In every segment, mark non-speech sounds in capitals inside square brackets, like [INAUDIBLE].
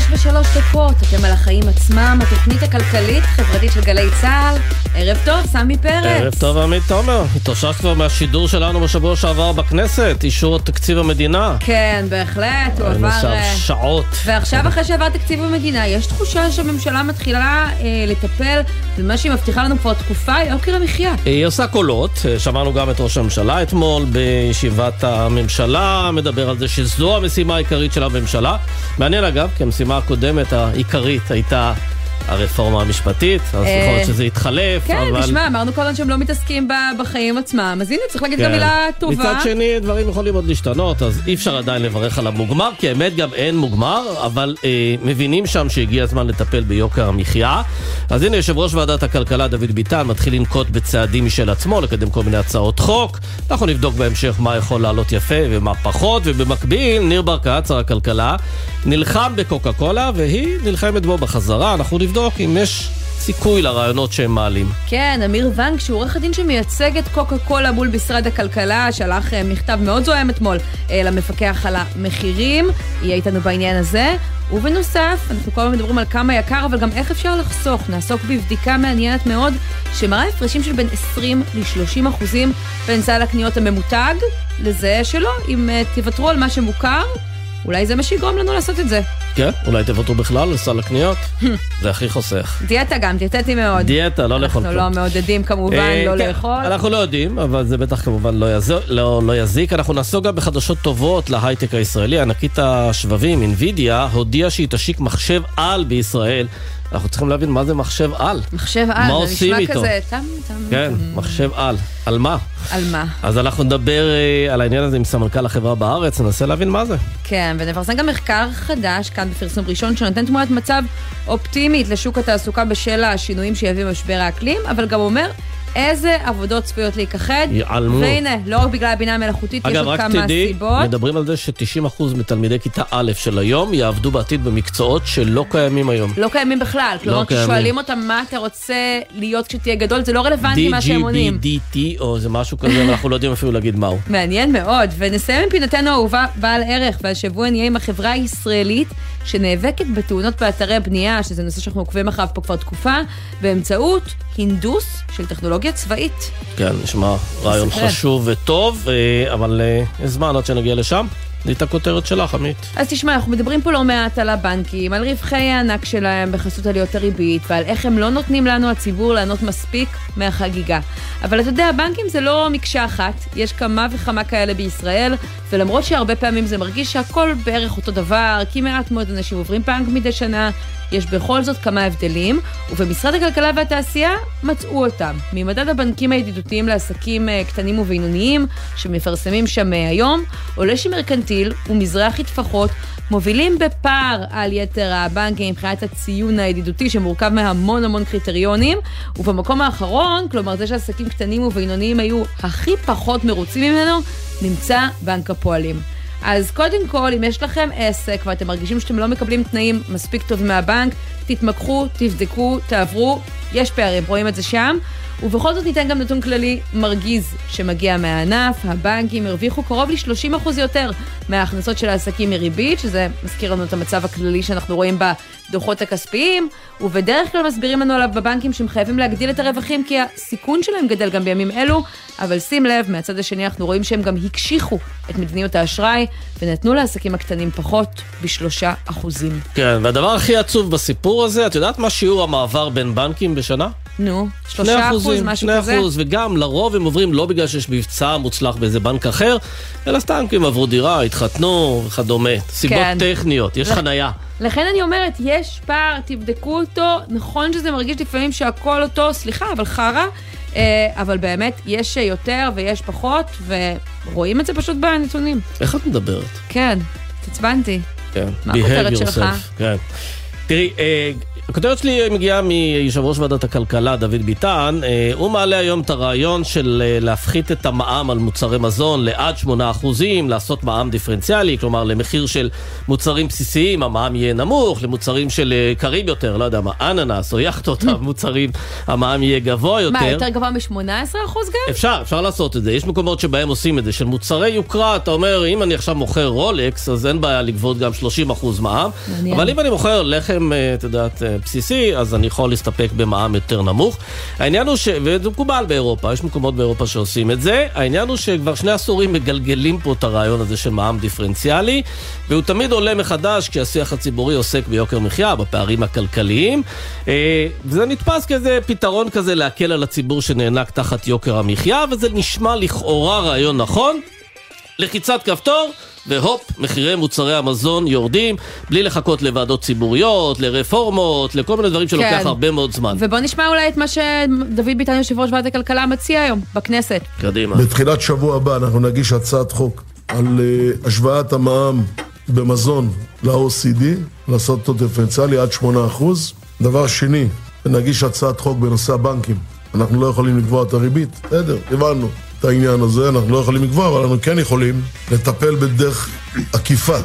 שש ושלוש דקות, אתם על החיים עצמם, התוכנית הכלכלית-חברתית של גלי צה"ל. ערב טוב, סמי פרץ. ערב טוב, עמית תומר. התאוששת כבר מהשידור שלנו בשבוע שעבר בכנסת, אישור תקציב המדינה. כן, בהחלט, הוא היינו עבר... שם אה, שעות. ועכשיו, אחרי שעבר תקציב המדינה, יש תחושה שהממשלה מתחילה אה, לטפל במה שהיא מבטיחה לנו כבר תקופה, יוקר המחיה. היא עושה קולות, אה, שמענו גם את ראש הממשלה אתמול בישיבת הממשלה, מדבר על זה שזו המשימה העיקרית של הממשלה. מעניין אגב, כי המשימה הקודמת העיקרית הייתה הרפורמה המשפטית, אז אה, יכול להיות שזה יתחלף, כן, אבל... נשמע, אמרנו כל הזמן שהם לא מתעסקים בחיים עצמם, אז הנה, צריך להגיד גם כן. מילה טובה. מצד שני, דברים יכולים עוד להשתנות, אז אי אפשר עדיין לברך על המוגמר, כי האמת גם אין מוגמר, אבל אה, מבינים שם שהגיע הזמן לטפל ביוקר המחיה. אז הנה, יושב ראש ועדת הכלכלה דוד ביטן מתחיל לנקוט בצעדים משל עצמו, לקדם כל מיני הצעות חוק. אנחנו נבדוק בהמשך מה יכול לעלות יפה ומה פחות, ובמקביל, ניר ברקת, שר הכלכלה, נלחם בקוקה קולה, והיא נלחמת בו בחזרה. אנחנו נבדוק אם יש סיכוי לרעיונות שהם מעלים. כן, אמיר ונג, שהוא עורך הדין שמייצג את קוקה קולה מול משרד הכלכלה, שלח אה, מכתב מאוד זוהם אתמול אה, למפקח על המחירים, יהיה איתנו בעניין הזה. ובנוסף, אנחנו כל הזמן מדברים על כמה יקר, אבל גם איך אפשר לחסוך. נעסוק בבדיקה מעניינת מאוד, שמראה הפרשים של בין 20 ל-30 אחוזים בין סל הקניות הממותג לזה שלא, אם אה, תוותרו על מה שמוכר, אולי זה מה שיגרום לנו לעשות את זה. כן, אולי תוותרו בכלל על סל הקניות, זה הכי חוסך. דיאטה גם, דיאטטי מאוד. דיאטה, לא לאכול אנחנו כלום. לא מעודדים כמובן אה, לא כן, לאכול. אנחנו לא יודעים, אבל זה בטח כמובן לא. לא, לא יזיק. אנחנו נעסוק גם בחדשות טובות להייטק הישראלי. ענקית השבבים, אינווידיה, הודיעה שהיא תשיק מחשב על בישראל. אנחנו צריכים להבין מה זה מחשב על. מחשב על, מה זה נשמע? כזה, טם טם. כן, טם. מחשב על. על מה? על מה? אז אנחנו נדבר אה, על העניין הזה עם סמנכ"ל החברה בארץ, ננסה להבין מה זה. כן, ונפרסם גם מחקר חדש כאן בפרסום ראשון, שנותן תמונת מצב אופטימית לשוק התעסוקה בשל השינויים שיביא משבר האקלים, אבל גם אומר איזה עבודות צפויות להיכחד. ייעלמו. והנה, לא רק בגלל הבינה המלאכותית, יש אגב, עוד רק כמה תדעי, סיבות. מדברים על זה ש-90% מתלמידי כיתה א' של היום יעבדו בעתיד במקצועות שלא קיימים היום. לא קיימים בכלל, כלומר, קיימים. כששואלים אותם מה אתה רוצה להיות כשתהיה גדול, זה לא רלוונטי מה שהם עונים. DGBDT או זה משהו כזה, אנחנו לא יודעים אפילו להגיד מהו. [LAUGHS] מעניין מאוד, ונסיים עם פינתנו האהובה בעל ערך, והשבוע נהיה עם החברה הישראלית שנאבקת בתאונות באתרי בנייה, שזה נושא שאנחנו עוקבים אחריו פה כבר תקופה, באמצעות הינדוס של טכנולוגיה צבאית. כן, נשמע רעיון. חשוב וטוב, אה, אבל אה, יש זמן עד שנגיע לשם. זו את הכותרת שלך, עמית. אז תשמע, אנחנו מדברים פה לא מעט על הבנקים, על רווחי הענק שלהם בחסות עליות הריבית, ועל איך הם לא נותנים לנו, הציבור, ליהנות מספיק מהחגיגה. אבל אתה יודע, הבנקים זה לא מקשה אחת, יש כמה וכמה כאלה בישראל, ולמרות שהרבה פעמים זה מרגיש שהכל בערך אותו דבר, כי מעט מאוד אנשים עוברים בנק מדי שנה, יש בכל זאת כמה הבדלים, ובמשרד הכלכלה והתעשייה מצאו אותם. ממדד הבנקים הידידותיים לעסקים אה, קטנים ובינוניים, שמפרסמים שם אה, היום, עולה שמרקנטיל ומזרחי טפחות מובילים בפער על יתר הבנקים מבחינת הציון הידידותי שמורכב מהמון המון קריטריונים, ובמקום האחרון, כלומר זה שעסקים קטנים ובינוניים היו הכי פחות מרוצים ממנו, נמצא בנק הפועלים. אז קודם כל, אם יש לכם עסק ואתם מרגישים שאתם לא מקבלים תנאים מספיק טובים מהבנק, תתמקחו, תבדקו, תעברו, יש פערים, רואים את זה שם. ובכל זאת ניתן גם נתון כללי מרגיז שמגיע מהענף, הבנקים הרוויחו קרוב ל-30% יותר מההכנסות של העסקים מריבית, שזה מזכיר לנו את המצב הכללי שאנחנו רואים בדוחות הכספיים, ובדרך כלל מסבירים לנו עליו בבנקים שהם חייבים להגדיל את הרווחים כי הסיכון שלהם גדל גם בימים אלו, אבל שים לב, מהצד השני אנחנו רואים שהם גם הקשיחו את מדיניות האשראי ונתנו לעסקים הקטנים פחות בשלושה אחוזים. כן, והדבר הכי עצוב בסיפור הזה, את יודעת מה שיעור המעבר בין בנקים בשנה? נו, שלושה אחוז, משהו שני כזה? אחוז, וגם לרוב הם עוברים לא בגלל שיש מבצע מוצלח באיזה בנק אחר, אלא סתם כי הם עברו דירה, התחתנו וכדומה. סיבות כן. טכניות, יש חנייה. לכן אני אומרת, יש פער, תבדקו אותו, נכון שזה מרגיש לפעמים שהכל אותו, סליחה, אבל חרא, אה, אבל באמת יש יותר ויש פחות, ורואים את זה פשוט בנתונים. איך את מדברת? כן, התעצבנתי. כן. מה הכותרת. שלך? כן. תראי, אה, הכותרת שלי מגיעה מיושב ראש ועדת הכלכלה, דוד ביטן. אה, הוא מעלה היום את הרעיון של אה, להפחית את המע"מ על מוצרי מזון לעד 8%, לעשות מע"מ דיפרנציאלי, כלומר למחיר של מוצרים בסיסיים המע"מ יהיה נמוך, למוצרים של קרים יותר, לא יודע מה, אננס או יאכטות, [LAUGHS] המוצרים, המע"מ יהיה גבוה יותר. מה, יותר גבוה מ-18% גם? אפשר, אפשר לעשות את זה. יש מקומות שבהם עושים את זה. של מוצרי יוקרה, אתה אומר, אם אני עכשיו מוכר רולקס, אז אין בעיה לגבות גם 30% מע"מ. אבל אם אני מוכר לחם, את יודעת... בסיסי, אז אני יכול להסתפק במע"מ יותר נמוך. העניין הוא ש... וזה מקובל באירופה, יש מקומות באירופה שעושים את זה. העניין הוא שכבר שני עשורים מגלגלים פה את הרעיון הזה של מע"מ דיפרנציאלי, והוא תמיד עולה מחדש כשהשיח הציבורי עוסק ביוקר מחיה, בפערים הכלכליים. אה, וזה נתפס כאיזה פתרון כזה להקל על הציבור שנאנק תחת יוקר המחיה, וזה נשמע לכאורה רעיון נכון. לחיצת כפתור, והופ, מחירי מוצרי המזון יורדים, בלי לחכות לוועדות ציבוריות, לרפורמות, לכל מיני דברים שלוקח כן. הרבה מאוד זמן. ובוא נשמע אולי את מה שדוד ביטן, יושב ראש ועדת הכלכלה, מציע היום בכנסת. קדימה. בתחילת שבוע הבא אנחנו נגיש הצעת חוק על uh, השוואת המע"מ במזון ל-OCD, לעשות אותו דיפרנציאלי עד 8%. דבר שני, נגיש הצעת חוק בנושא הבנקים. אנחנו לא יכולים לקבוע את הריבית, בסדר, הבנו. את העניין הזה, אנחנו לא יכולים לקבוע, אבל אנחנו כן יכולים לטפל בדרך עקיפה.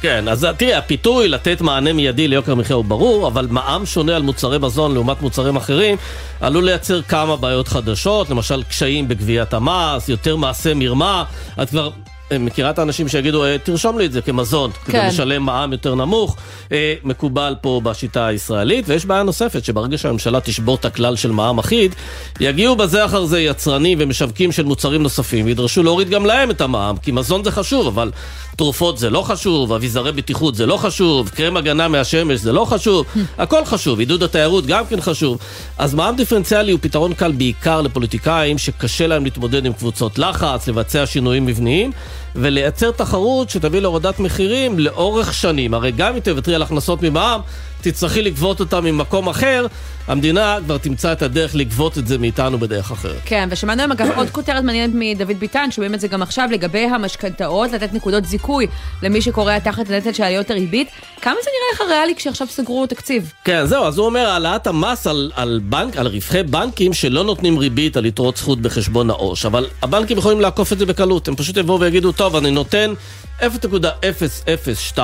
כן, אז תראה, הפיתוי לתת מענה מיידי ליוקר המחיה הוא ברור, אבל מע"מ שונה על מוצרי מזון לעומת מוצרים אחרים עלול לייצר כמה בעיות חדשות, למשל קשיים בגביית המס, יותר מעשה מרמה, את כבר מכירה את האנשים שיגידו, אה, תרשום לי את זה כמזון, כן. כדי לשלם מע"מ יותר נמוך, אה, מקובל פה בשיטה הישראלית, ויש בעיה נוספת, שברגע שהממשלה תשבור את הכלל של מע"מ אחיד, יגיעו בזה אחר זה יצרנים ומשווקים של מוצרים נוספים, וידרשו להוריד גם להם את המע"מ, כי מזון זה חשוב, אבל תרופות זה לא חשוב, אביזרי בטיחות זה לא חשוב, קרם הגנה מהשמש זה לא חשוב, [LAUGHS] הכל חשוב, עידוד התיירות גם כן חשוב. אז מע"מ דיפרנציאלי הוא פתרון קל בעיקר לפוליטיקאים שקשה להם להתמודד עם קבוצות לחץ, לבצע שינויים מבניים. ולייצר תחרות שתביא להורדת מחירים לאורך שנים. הרי גם אם תוותרי על הכנסות ממע"מ, תצטרכי לגבות אותם ממקום אחר, המדינה כבר תמצא את הדרך לגבות את זה מאיתנו בדרך אחרת. כן, ושמענו היום אגב עוד כותרת מעניינת מדוד ביטן, שומעים את זה גם עכשיו, לגבי המשכנתאות, לתת נקודות זיכוי למי שקורע תחת הנטל של עליות הריבית. כמה זה נראה לך ריאלי כשעכשיו סגרו תקציב? כן, זהו, אז הוא אומר, העלאת המס על, על בנק, על רווחי בנקים שלא נותנים ריבית על יתרות זכות בחשבון העו"ש, אבל הבנקים יכולים לעקוף את זה בקלות, הם פשוט יבואו ויגידו, טוב, אני נותן 0.002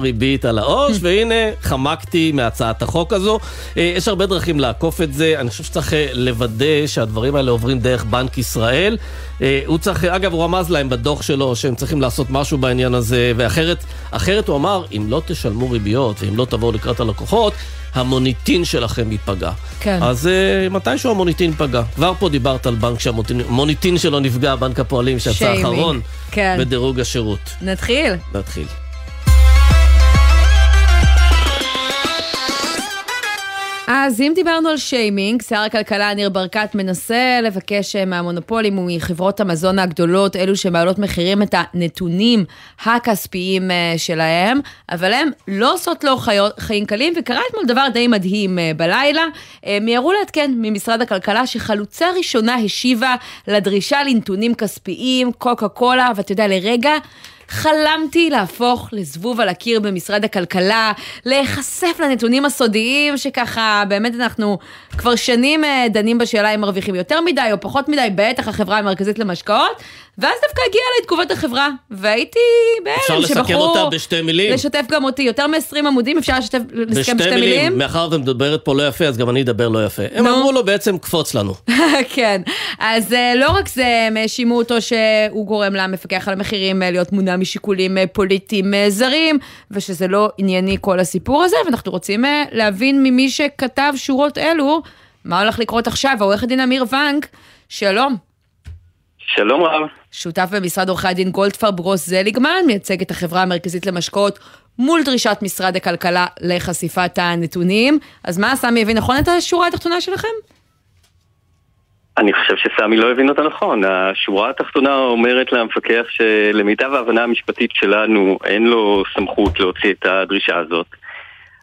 ריבית על העו"ש, [LAUGHS] והנה חמקתי מהצעת החוק הזו. אה, יש הרבה דרכים לעקוף את זה, אני חושב שצריך אה, לוודא שהדברים האלה עוברים דרך בנק ישראל. אה, הוא צריך, אגב, הוא רמז להם בדוח שלו שהם צריכים לעשות משהו בעניין הזה, ואחרת אחרת הוא אמר, אם לא תשלמו ריביות ואם לא תבואו לקראת הלקוחות, המוניטין שלכם ייפגע. כן. אז uh, מתישהו המוניטין ייפגע. כבר פה דיברת על בנק שהמוניטין שלו נפגע, בנק הפועלים שיצא האחרון כן. בדירוג השירות. נתחיל. נתחיל. אז אם דיברנו על שיימינג, שר הכלכלה ניר ברקת מנסה לבקש אה, מהמונופולים ומחברות המזון הגדולות, אלו שמעלות מחירים, את הנתונים הכספיים אה, שלהם, אבל הם לא עושות לו חיים קלים, וקרה אתמול דבר די מדהים אה, בלילה. מיהרו לעדכן ממשרד הכלכלה שחלוצה ראשונה השיבה לדרישה לנתונים כספיים, קוקה קולה, ואתה יודע, לרגע... חלמתי להפוך לזבוב על הקיר במשרד הכלכלה, להיחשף לנתונים הסודיים, שככה באמת אנחנו כבר שנים אה, דנים בשאלה אם מרוויחים יותר מדי או פחות מדי, בטח החברה המרכזית למשקאות, ואז דווקא הגיעה אליי תגובת החברה, והייתי בהלם שבחרו... אפשר לסכם אותה בשתי מילים. לשתף גם אותי, יותר מ-20 עמודים, אפשר לשתף, לסכם בשתי מילים. מילים. מאחר ואת מדברת פה לא יפה, אז גם אני אדבר לא יפה. הם אמרו לו בעצם, קפוץ לנו. [LAUGHS] כן, אז אה, לא רק זה, הם האשימו אותו שהוא גורם למפקח על המחירים אה, להיות מונע משיקולים אה, פוליטיים זרים, ושזה לא ענייני כל הסיפור הזה, ואנחנו רוצים להבין ממי שכתב שורות אלו, מה הולך לקרות עכשיו, העורך דין אמיר ונק, שלום. שלום רב. שותף במשרד עורכי הדין גולדפרב רוס זליגמן, מייצג את החברה המרכזית למשקאות מול דרישת משרד הכלכלה לחשיפת הנתונים. אז מה, סמי הבין נכון את השורה התחתונה שלכם? אני חושב שסמי לא הבין אותה נכון. השורה התחתונה אומרת למפקח שלמיטב ההבנה המשפטית שלנו אין לו סמכות להוציא את הדרישה הזאת.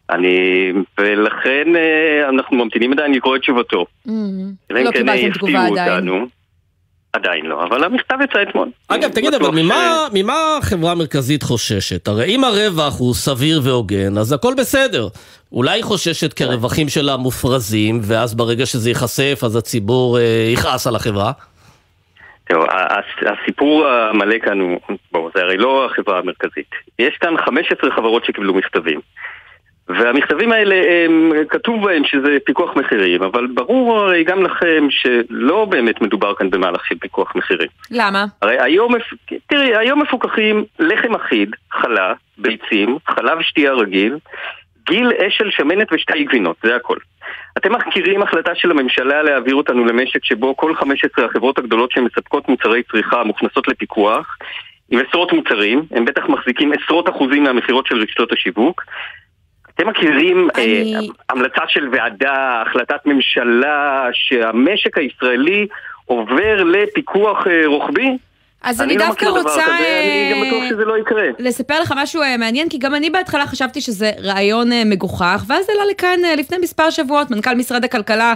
אני, ולכן אה, אנחנו ממתינים עדיין לקרוא את תשובתו. Mm-hmm. לא קיבלתם תגובה עדיין. אותנו. עדיין לא, אבל המכתב יצא אתמול. אגב, תגיד, אבל ממה, ש... ממה החברה המרכזית חוששת? הרי אם הרווח הוא סביר והוגן, אז הכל בסדר. אולי היא חוששת כי הרווחים שלה מופרזים, ואז ברגע שזה ייחשף, אז הציבור אה, יכעס על החברה? תראו, הסיפור המלא כאן הוא, בואו, זה הרי לא החברה המרכזית. יש כאן 15 חברות שקיבלו מכתבים. והמכתבים האלה, הם, כתוב בהם שזה פיקוח מחירים, אבל ברור הרי גם לכם שלא באמת מדובר כאן במהלך של פיקוח מחירים. למה? הרי היום, תראי, היום מפוקחים לחם אחיד, חלה, ביצים, חלב שתייה רגיל, גיל אשל שמנת ושתי גבינות, זה הכל. אתם מכירים החלטה של הממשלה להעביר אותנו למשק שבו כל 15 החברות הגדולות שמספקות מוצרי צריכה מוכנסות לפיקוח עם עשרות מוצרים, הם בטח מחזיקים עשרות אחוזים מהמכירות של רשתות השיווק אתם מכירים אני... אה, המלצה של ועדה, החלטת ממשלה, שהמשק הישראלי עובר לפיקוח אה, רוחבי? אז אני, אני לא דווקא רוצה... כזה, אני גם בטוח שזה לא יקרה. לספר לך משהו אה, מעניין, כי גם אני בהתחלה חשבתי שזה רעיון אה, מגוחך, ואז עלה לכאן אה, לפני מספר שבועות מנכ"ל משרד הכלכלה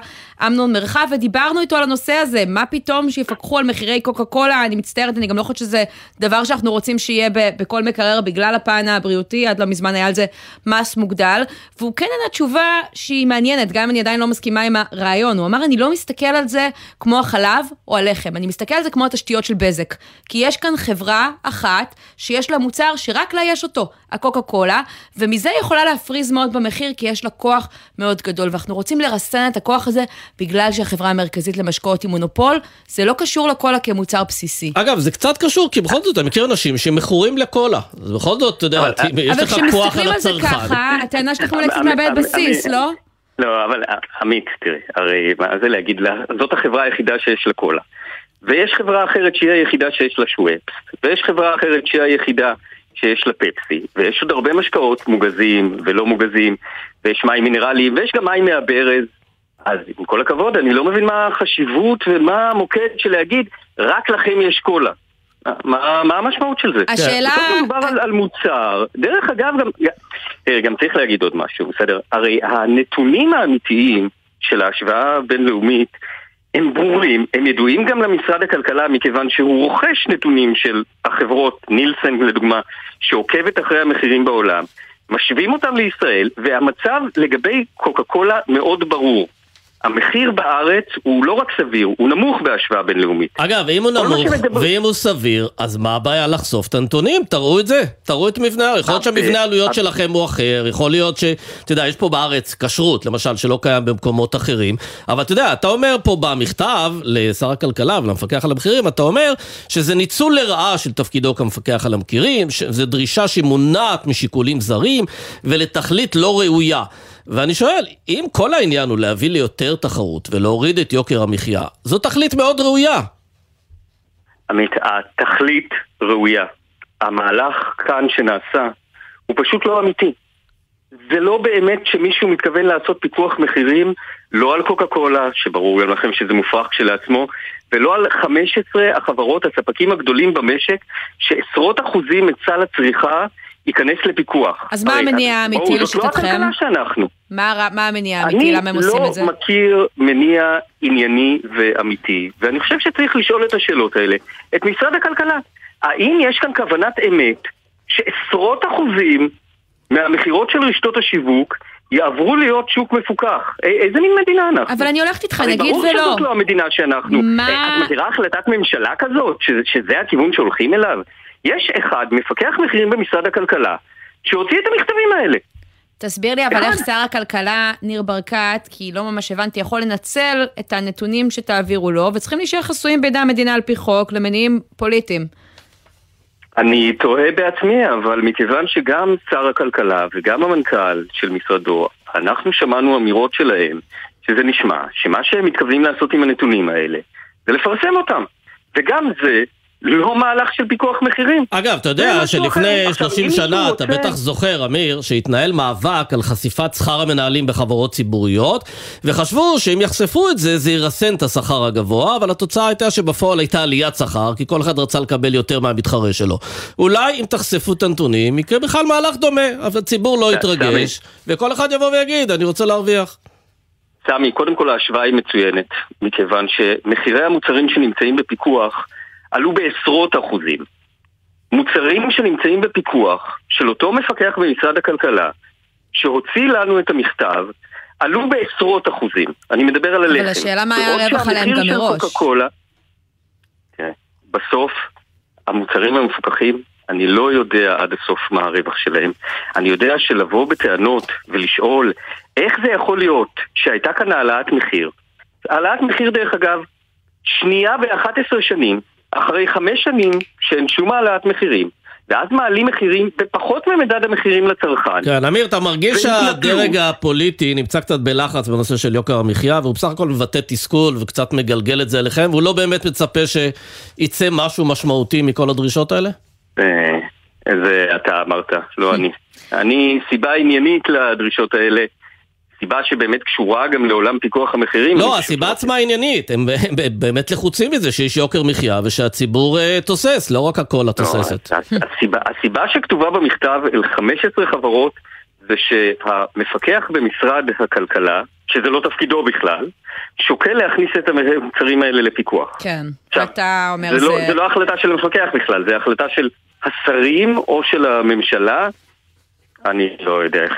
אמנון מרחב, ודיברנו איתו על הנושא הזה, מה פתאום שיפקחו על מחירי קוקה קולה, אני מצטערת, אני גם לא חושבת שזה דבר שאנחנו רוצים שיהיה בכל מקרר בגלל הפן הבריאותי, עד לא מזמן היה על זה מס מוגדל, והוא כן ענה תשובה שהיא מעניינת, גם אם אני עדיין לא מסכימה עם הרעיון, הוא אמר, אני לא מסתכל על זה כמו החלב או הלחם, אני מסתכל על זה כמו התשתיות של בזק. כי יש כאן חברה אחת שיש לה מוצר שרק לה יש אותו, הקוקה קולה, ומזה היא יכולה להפריז מאוד במחיר, כי יש לה כוח מאוד גדול, ואנחנו רוצים לרסן את הכוח הזה בגלל שהחברה המרכזית למשקאות היא מונופול, זה לא קשור לקולה כמוצר בסיסי. אגב, זה קצת קשור, כי בכל זאת אני מכיר אנשים שמכורים לקולה. אז בכל זאת, אתה יודע, יש לך כוח על הצרכן. אבל כשמסתכלים על זה ככה, הטענה שלכם אולי קצת מאבד בסיס, לא? לא, אבל עמית, תראי, הרי מה זה להגיד לה, זאת החברה היחידה שיש לה קולה. ויש חברה אחרת שהיא היחידה שיש לה שוואפס, ויש חברה אחרת שהיא היחידה שיש לה פפסי, ויש עוד הרבה משקאות מוגזים ולא מוגזים, ויש מים מינרליים, ויש גם מים מהברז. אז עם כל הכבוד, אני לא מבין מה החשיבות ומה המוקד של להגיד, רק לכם יש קולה. מה, מה המשמעות של זה? השאלה... בסוף מדובר על, על מוצר. דרך אגב, גם, תראה, גם צריך להגיד עוד משהו, בסדר? הרי הנתונים האמיתיים של ההשוואה הבינלאומית הם ברורים, הם ידועים גם למשרד הכלכלה מכיוון שהוא רוכש נתונים של החברות, נילסן לדוגמה, שעוקבת אחרי המחירים בעולם, משווים אותם לישראל, והמצב לגבי קוקה קולה מאוד ברור. המחיר בארץ הוא לא רק סביר, הוא נמוך בהשוואה בינלאומית. אגב, אם הוא נמוך שמדבר... ואם הוא סביר, אז מה הבעיה לחשוף את הנתונים? תראו את זה, תראו את מבנה, יכול להיות שהמבנה העלויות שלכם הוא אחר, יכול להיות ש... אתה יודע, יש פה בארץ כשרות, למשל, שלא קיים במקומות אחרים, אבל אתה יודע, אתה אומר פה במכתב לשר הכלכלה ולמפקח על המחירים, אתה אומר שזה ניצול לרעה של תפקידו כמפקח על המחירים, שזו דרישה שמונעת משיקולים זרים ולתכלית לא ראויה. ואני שואל, אם כל העניין הוא להביא ליותר תחרות ולהוריד את יוקר המחיה, זו תכלית מאוד ראויה. עמית, התכלית ראויה. המהלך כאן שנעשה הוא פשוט לא אמיתי. זה לא באמת שמישהו מתכוון לעשות פיקוח מחירים, לא על קוקה קולה, שברור גם לכם שזה מופרך כשלעצמו, ולא על 15 החברות, הספקים הגדולים במשק, שעשרות אחוזים מסל הצריכה ייכנס לפיקוח. אז מה המניע האמיתי לשיטתכם? זאת לא הכלכלה שאנחנו. מה, מה המניע האמיתי? למה הם עושים את זה? אני לא מכיר מניע ענייני ואמיתי, ואני חושב שצריך לשאול את השאלות האלה. את משרד הכלכלה, האם יש כאן כוונת אמת שעשרות אחוזים מהמכירות של רשתות השיווק יעברו להיות שוק מפוקח. איזה מין מדינה אנחנו? אבל אני הולכת איתך, נגיד ולא. ברור שזאת לא המדינה שאנחנו. מה? את מכירה החלטת ממשלה כזאת, שזה הכיוון שהולכים אליו? יש אחד, מפקח מחירים במשרד הכלכלה, שהוציא את המכתבים האלה. תסביר לי, אבל איך שר הכלכלה, ניר ברקת, כי לא ממש הבנתי, יכול לנצל את הנתונים שתעבירו לו, וצריכים להישאר חסויים בידי המדינה על פי חוק למניעים פוליטיים. אני תוהה בעצמי, אבל מכיוון שגם שר הכלכלה וגם המנכ"ל של משרדו, אנחנו שמענו אמירות שלהם, שזה נשמע, שמה שהם מתכוונים לעשות עם הנתונים האלה, זה לפרסם אותם. וגם זה לא מהלך של פיקוח מחירים. אגב, אתה יודע שלפני 30 שנה, אתה בטח זוכר, אמיר, שהתנהל מאבק על חשיפת שכר המנהלים בחברות ציבוריות, וחשבו שאם יחשפו את זה, זה ירסן את השכר הגבוה, אבל התוצאה הייתה שבפועל הייתה עליית שכר, כי כל אחד רצה לקבל יותר מהמתחרה שלו. אולי אם תחשפו את הנתונים, יקרה בכלל מהלך דומה, אבל הציבור לא יתרגש, וכל אחד יבוא ויגיד, אני רוצה להרוויח. סמי, קודם כל ההשוואה היא מצוינת, מכיוון שמחירי המוצרים שנמצאים בפיקוח עלו בעשרות אחוזים. מוצרים שנמצאים בפיקוח של אותו מפקח במשרד הכלכלה, שהוציא לנו את המכתב, עלו בעשרות אחוזים. אני מדבר על הלחם. אבל השאלה מה היה הרווח עליהם גם מראש. כן, בסוף, המוצרים המפוקחים, אני לא יודע עד הסוף מה הרווח שלהם. אני יודע שלבוא בטענות ולשאול איך זה יכול להיות שהייתה כאן העלאת מחיר. העלאת מחיר, דרך אגב, שנייה ב-11 שנים, אחרי חמש שנים שאין שום העלאת מחירים. ואז מעלים מחירים בפחות ממדד המחירים לצרכן. כן, אמיר, אתה מרגיש שהדרג הפוליטי נמצא קצת בלחץ בנושא של יוקר המחיה, והוא בסך הכל מבטא תסכול וקצת מגלגל את זה אליכם, והוא לא באמת מצפה שיצא משהו משמעותי מכל הדרישות האלה? אה, זה אתה אמרת, לא [LAUGHS] אני. אני, סיבה עניינית לדרישות האלה, סיבה שבאמת קשורה גם לעולם פיקוח המחירים. לא, הסיבה עצמה עניינית, הם באמת לחוצים מזה שיש יוקר מחיה ושהציבור uh, תוסס, לא רק הכל התוססת. לא, הסיבה, הסיבה שכתובה במכתב אל 15 חברות זה שהמפקח במשרד הכלכלה, שזה לא תפקידו בכלל, שוקל להכניס את המוצרים האלה לפיקוח. כן, עכשיו, אתה אומר זה... זה לא, זה לא החלטה של המפקח בכלל, זה החלטה של השרים או של הממשלה. אני לא יודע איך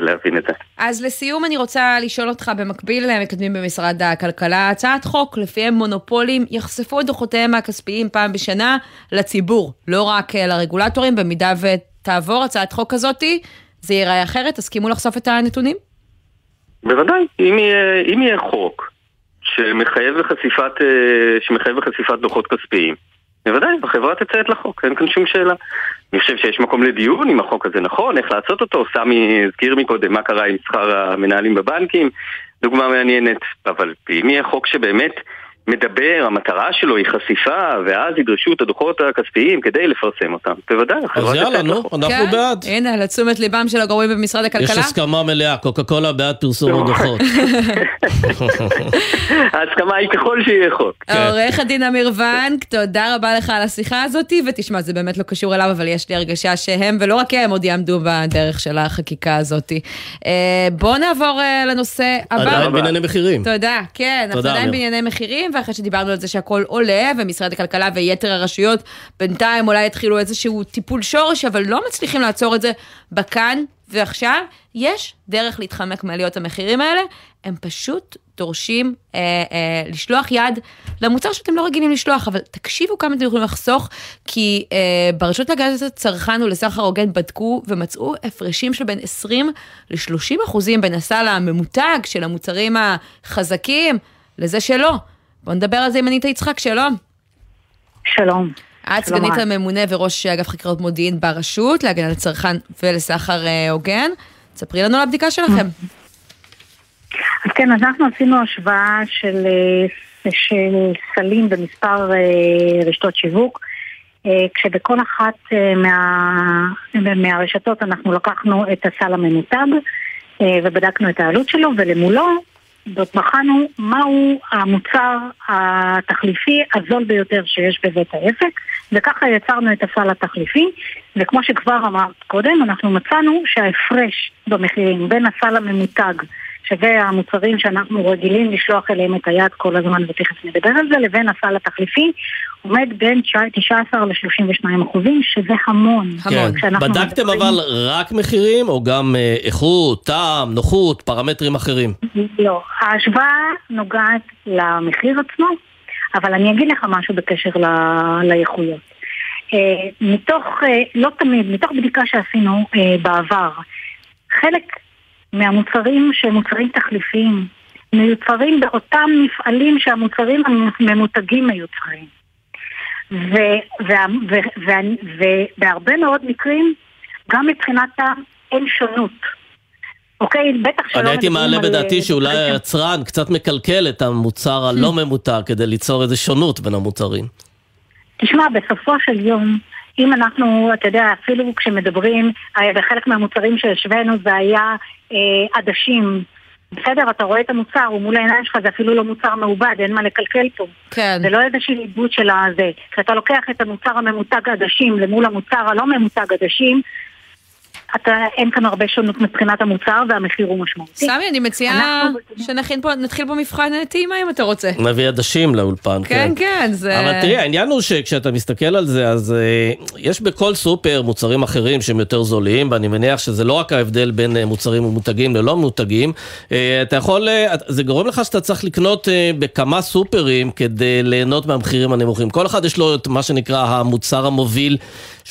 להבין את זה. אז לסיום אני רוצה לשאול אותך, במקביל מקדמים במשרד הכלכלה הצעת חוק לפיהם מונופולים יחשפו את דוחותיהם הכספיים פעם בשנה לציבור, לא רק לרגולטורים, במידה ותעבור הצעת חוק כזאתי, זה ייראה אחרת? תסכימו לחשוף את הנתונים? בוודאי, אם יהיה, אם יהיה חוק שמחייב בחשיפת, אה, שמחייב בחשיפת דוחות כספיים, בוודאי, החברה תציית לחוק, אין כאן שום שאלה. אני חושב שיש מקום לדיון אם החוק הזה נכון, איך לעשות אותו. סמי הזכיר מקודם מה קרה עם שכר המנהלים בבנקים, דוגמה מעניינת. אבל אם יהיה חוק שבאמת מדבר, המטרה שלו היא חשיפה, ואז ידרשו את הדוחות הכספיים כדי לפרסם אותם. בוודאי, החברה תצא יאללה, נו, אנחנו כן, בעד. הנה, לתשומת ליבם של הגורמים במשרד הכלכלה. יש הסכמה מלאה, קוקה קולה בעד פרסום. הדוחות. [LAUGHS] ההסכמה היא ככל שיהיה חוק. כן. עורך הדין אמיר ונק, תודה רבה לך על השיחה הזאת, ותשמע, זה באמת לא קשור אליו, אבל יש לי הרגשה שהם, ולא רק הם, עוד יעמדו בדרך של החקיקה הזאת. אה, בואו נעבור אה, לנושא הבא. עדיין בענייני מחירים. תודה, כן, אנחנו עדיין בענייני מחירים. ואחרי שדיברנו על זה שהכל עולה, ומשרד הכלכלה ויתר הרשויות בינתיים אולי יתחילו איזשהו טיפול שורש, אבל לא מצליחים לעצור את זה בכאן ועכשיו. יש דרך להתחמק מעליות המחירים האלה, הם פשוט דורשים אה, אה, לשלוח יד למוצר שאתם לא רגילים לשלוח, אבל תקשיבו כמה אתם יכולים לחסוך, כי אה, ברשות להגנת הצרכן ולסחר הוגן בדקו ומצאו הפרשים של בין 20 ל-30 אחוזים בין הסל הממותג של המוצרים החזקים לזה שלא. בוא נדבר על זה עם אניטה יצחק, שלום. שלום. את סגנית הממונה וראש אגף חקירות מודיעין ברשות להגנת הצרכן ולסחר אה, הוגן. ספרי לנו על הבדיקה שלכם. אז כן, אז אנחנו עשינו השוואה של, אה, של סלים במספר אה, רשתות שיווק, כשבכל אחת מה, מהרשתות אנחנו לקחנו את הסל הממותג ובדקנו את העלות שלו, ולמולו בחנו מהו המוצר התחליפי הזול ביותר שיש בבית העסק, וככה יצרנו את הסל התחליפי, וכמו שכבר אמרת קודם, אנחנו מצאנו שההפרש במחירים בין הסל הממותג שזה המוצרים שאנחנו רגילים לשלוח אליהם את היד כל הזמן, ותכף נדבר על זה, לבין הסל התחליפי, עומד בין 19 ל-32 אחוזים, שזה המון. כן. בדקתם מדברים... אבל רק מחירים, או גם אה, איכות, טעם, נוחות, פרמטרים אחרים? לא, ההשוואה נוגעת למחיר עצמו, אבל אני אגיד לך משהו בקשר ל- לאיכויות. Uh, מתוך, uh, לא תמיד, מתוך בדיקה שעשינו uh, בעבר, חלק מהמוצרים שהם מוצרים תחליפיים, מיוצרים באותם מפעלים שהמוצרים הממותגים מיוצרים. ובהרבה מאוד מקרים, גם מבחינת אין שונות. אוקיי, בטח שלא... אני הייתי מעלה בדעתי שאולי היצרן קצת מקלקל את המוצר הלא ממותג כדי ליצור איזו שונות בין המוצרים. תשמע, בסופו של יום, אם אנחנו, אתה יודע, אפילו כשמדברים, אה, בחלק מהמוצרים שהשווינו זה היה אה, עדשים. בסדר, אתה רואה את המוצר, הוא מול העיניים שלך, זה אפילו לא מוצר מעובד, אין מה לקלקל פה. כן. זה לא איזושהי עיבוד של הזה. כשאתה לוקח את המוצר הממותג עדשים למול המוצר הלא ממותג עדשים, אתה, אין כאן הרבה שונות מבחינת המוצר והמחיר הוא משמעותי. סמי, אני מציעה אנחנו- שנתחיל פה מבחן טעימה אם אתה רוצה. נביא עדשים לאולפן, כן, כן, זה... אבל תראי, העניין הוא שכשאתה מסתכל על זה, אז uh, יש בכל סופר מוצרים אחרים שהם יותר זולים, ואני מניח שזה לא רק ההבדל בין uh, מוצרים ממותגים ללא ממותגים. Uh, אתה יכול, uh, זה גורם לך שאתה צריך לקנות uh, בכמה סופרים כדי ליהנות מהמחירים הנמוכים. כל אחד יש לו את מה שנקרא המוצר המוביל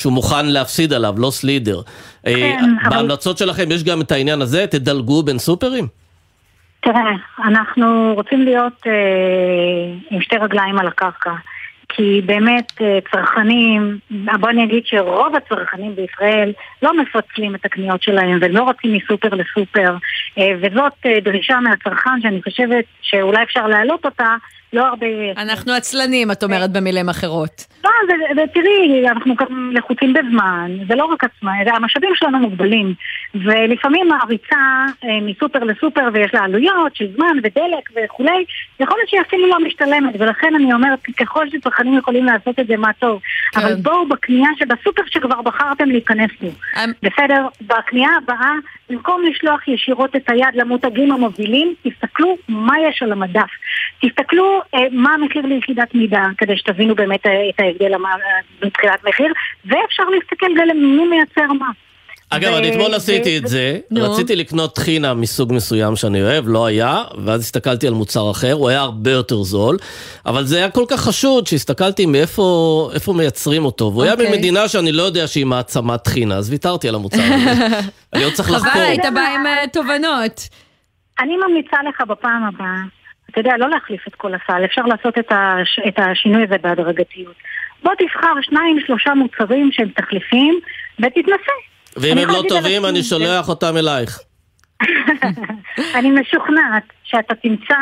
שהוא מוכן להפסיד עליו, לא סלידר. Uh, כן, אבל- בהמלצות שלכם יש גם את העניין הזה, תדלגו בין סופרים? תראה, אנחנו רוצים להיות אה, עם שתי רגליים על הקרקע. כי באמת אה, צרכנים, בוא אני אגיד שרוב הצרכנים בישראל לא מפצלים את הקניות שלהם ולא רצים מסופר לסופר אה, וזאת אה, דרישה מהצרכן שאני חושבת שאולי אפשר להעלות אותה לא הרבה... אנחנו עצלנים, את אומרת במילים אחרות. לא, זה, זה, תראי, אנחנו גם לחוצים בזמן, זה לא רק עצמה, המשאבים שלנו מוגבלים ולפעמים הריצה מסופר לסופר ויש לה עלויות של זמן ודלק וכולי, יכול להיות שהיא אפילו לא משתלמת ולכן אני אומרת, ככל שצרכנים יכולים לעשות את זה, מה טוב כן. אבל בואו בקנייה שבסופר שכבר בחרתם להיכנס בו אמ, בסדר? בקנייה הבאה, במקום לשלוח ישירות את היד למותגים המובילים, תסתכלו מה יש על המדף. תסתכלו אה, מה המחיר ליחידת מידה, כדי שתבינו באמת אה, את ההבדל אה, מבחינת מחיר, ואפשר להסתכל גם מי מייצר מה. אגב, ו- אני אתמול ו- עשיתי את זה. רציתי לקנות טחינה מסוג מסוים שאני אוהב, לא היה, ואז הסתכלתי על מוצר אחר, הוא היה הרבה יותר זול, אבל זה היה כל כך חשוד שהסתכלתי מאיפה איפה מייצרים אותו, והוא היה אוקיי. במדינה שאני לא יודע שהיא מעצמת טחינה, אז ויתרתי על המוצר הזה. [LAUGHS] אני עוד צריך חבל, לחקור. היית בא עם אה, תובנות. אני ממליצה לך בפעם הבאה, אתה יודע, לא להחליף את כל הסל, אפשר לעשות את, הש, את השינוי הזה בהדרגתיות. בוא תבחר שניים, שלושה מוצרים שהם תחליפים, ותתנסה. ואם הם לא טובים, אני שולח אותם אלייך. [LAUGHS] אני משוכנעת שאתה תמצא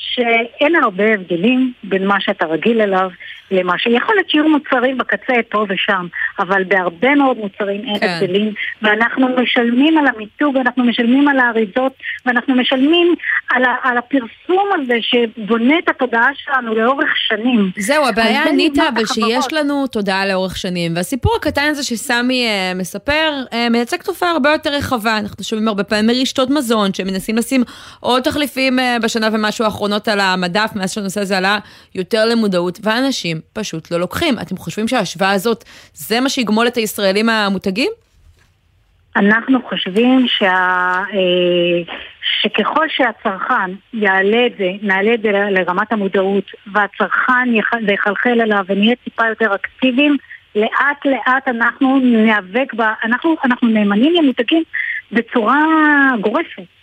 שאין הרבה הבדלים בין מה שאתה רגיל אליו למה שיכול להיות שיהיו מוצרים בקצה פה ושם, אבל בהרבה מאוד מוצרים אין כן. הבדלים, ואנחנו משלמים על המיתוג, אנחנו משלמים על האריזות, ואנחנו משלמים על, ה- על הפרסום הזה שבונה את התודעה שלנו לאורך שנים. זהו, הבעיה, אבל שיש. לנו תודעה לאורך שנים. והסיפור הקטן הזה שסמי אה, מספר, אה, מייצג תופעה הרבה יותר רחבה. אנחנו שומעים הרבה פעמים מרשתות מזון, שמנסים לשים עוד תחליפים אה, בשנה ומשהו האחרונות על המדף, מאז שהנושא הזה עלה יותר למודעות, ואנשים פשוט לא לוקחים. אתם חושבים שההשוואה הזאת, זה מה שיגמול את הישראלים המותגים? אנחנו חושבים שה, אה, שככל שהצרכן יעלה את זה, נעלה את זה לרמת המודעות והצרכן יחלחל אליו ונהיה טיפה יותר אקטיביים, לאט לאט אנחנו ניאבק בה, אנחנו, אנחנו נאמנים למותגים בצורה גורפת.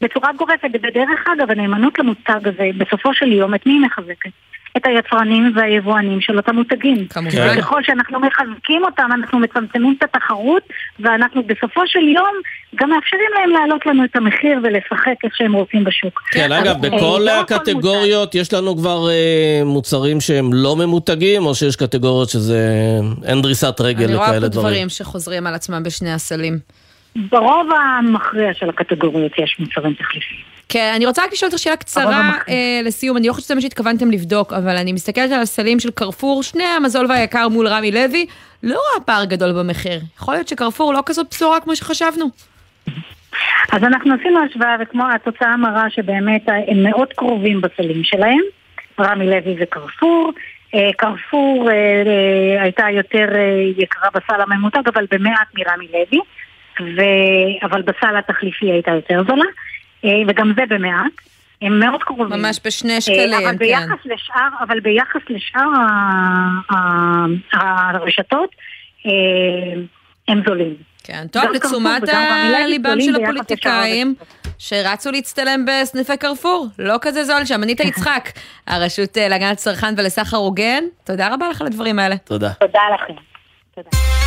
בצורה גורפת, ובדרך אגב, הנאמנות למותג הזה, בסופו של יום, את מי היא מחזקת? את היצרנים והיבואנים של אותם מותגים. כמובן. וככל שאנחנו מחזקים אותם, אנחנו מצמצמים את התחרות, ואנחנו בסופו של יום גם מאפשרים להם להעלות לנו את המחיר ולשחק איך שהם רוצים בשוק. כן, אגב, אה, בכל לא הקטגוריות יש לנו כבר אה, מוצרים שהם לא ממותגים, או שיש קטגוריות שזה אין דריסת רגל אני רואה פה לכאלה דברים? דברים שחוזרים על עצמם בשני הסלים. ברוב המכריע של הקטגוריות יש מוצרים תחליפיים. כן, אני רוצה רק לשאול אותך שאלה קצרה. אה, לסיום, אני לא חושבת שזה מה שהתכוונתם לבדוק, אבל אני מסתכלת על הסלים של קרפור, שני המזול והיקר מול רמי לוי, לא רואה פער גדול במחיר. יכול להיות שקרפור לא כזאת בשורה כמו שחשבנו. אז אנחנו עשינו השוואה, וכמו התוצאה מראה שבאמת הם מאוד קרובים בסלים שלהם, רמי לוי וקרפור. אה, קרפור אה, אה, הייתה יותר אה, יקרה בסל הממותג, אבל במעט מרמי לוי, ו... אבל בסל התחליפי הייתה יותר זולה, אה, וגם זה במעט. הם מאוד קרובים. ממש בשני אה, שקלים, אבל כן. ביחס לשאר, אבל ביחס לשאר הרשתות, אה, הם זולים. כן, טוב, לתשומת קרפור וגם רמי לוי ליבם גדולים של הפוליטיקאים, שרצו להצטלם בסניפי קרפור, לא כזה זול שם. אניטה יצחק, [LAUGHS] הרשות להגנת צרכן ולסחר הוגן, תודה רבה לך על הדברים האלה. תודה. תודה לכם. תודה.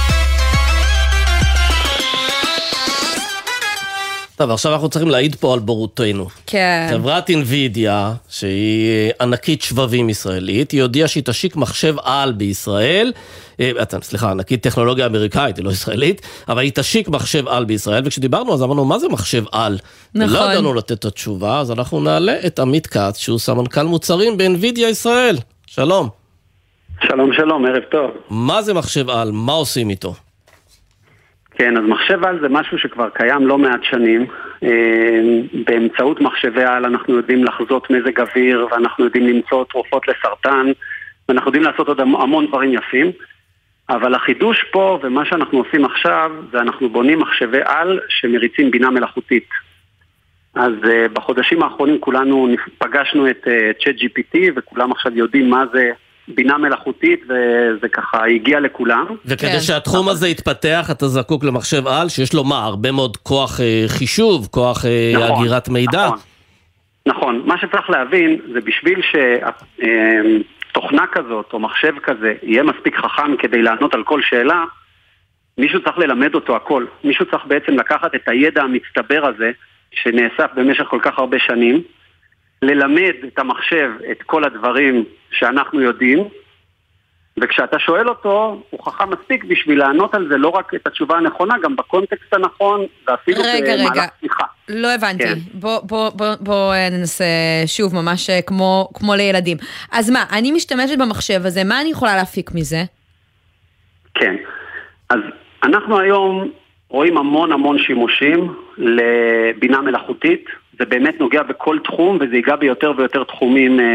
טוב, עכשיו אנחנו צריכים להעיד פה על בורותנו. כן. חברת אינווידיה, שהיא ענקית שבבים ישראלית, היא הודיעה שהיא תשיק מחשב על בישראל, אה, סליחה, ענקית טכנולוגיה אמריקאית, היא לא ישראלית, אבל היא תשיק מחשב על בישראל, וכשדיברנו אז אמרנו, מה זה מחשב על? נכון. ולא ידענו לתת את התשובה, אז אנחנו נעלה את עמית כץ, שהוא סמנכ"ל מוצרים באינווידיה ישראל. שלום. שלום שלום, ערב טוב. מה זה מחשב על? מה עושים איתו? כן, אז מחשב על זה משהו שכבר קיים לא מעט שנים. אה, באמצעות מחשבי על אנחנו יודעים לחזות מזג אוויר, ואנחנו יודעים למצוא תרופות לסרטן, ואנחנו יודעים לעשות עוד המון דברים יפים. אבל החידוש פה, ומה שאנחנו עושים עכשיו, זה אנחנו בונים מחשבי על שמריצים בינה מלאכותית. אז uh, בחודשים האחרונים כולנו פגשנו את צ'אט uh, GPT וכולם עכשיו יודעים מה זה בינה מלאכותית וזה ככה הגיע לכולם. וכדי כן. שהתחום הזה יתפתח אתה זקוק למחשב על שיש לו מה, הרבה מאוד כוח uh, חישוב, כוח uh, נכון, אגירת מידע. נכון, נכון, מה שצריך להבין זה בשביל שתוכנה כזאת או מחשב כזה יהיה מספיק חכם כדי לענות על כל שאלה, מישהו צריך ללמד אותו הכל. מישהו צריך בעצם לקחת את הידע המצטבר הזה שנאסף במשך כל כך הרבה שנים, ללמד את המחשב את כל הדברים שאנחנו יודעים, וכשאתה שואל אותו, הוא חכם מספיק בשביל לענות על זה לא רק את התשובה הנכונה, גם בקונטקסט הנכון, ואפילו רגע, רגע, שיחה. לא הבנתי. כן. בוא, בוא, בוא, בוא אה, ננסה שוב, ממש אה, כמו, כמו לילדים. אז מה, אני משתמשת במחשב הזה, מה אני יכולה להפיק מזה? כן, אז אנחנו היום רואים המון המון שימושים לבינה מלאכותית. זה באמת נוגע בכל תחום וזה ייגע ביותר ויותר תחומים אה,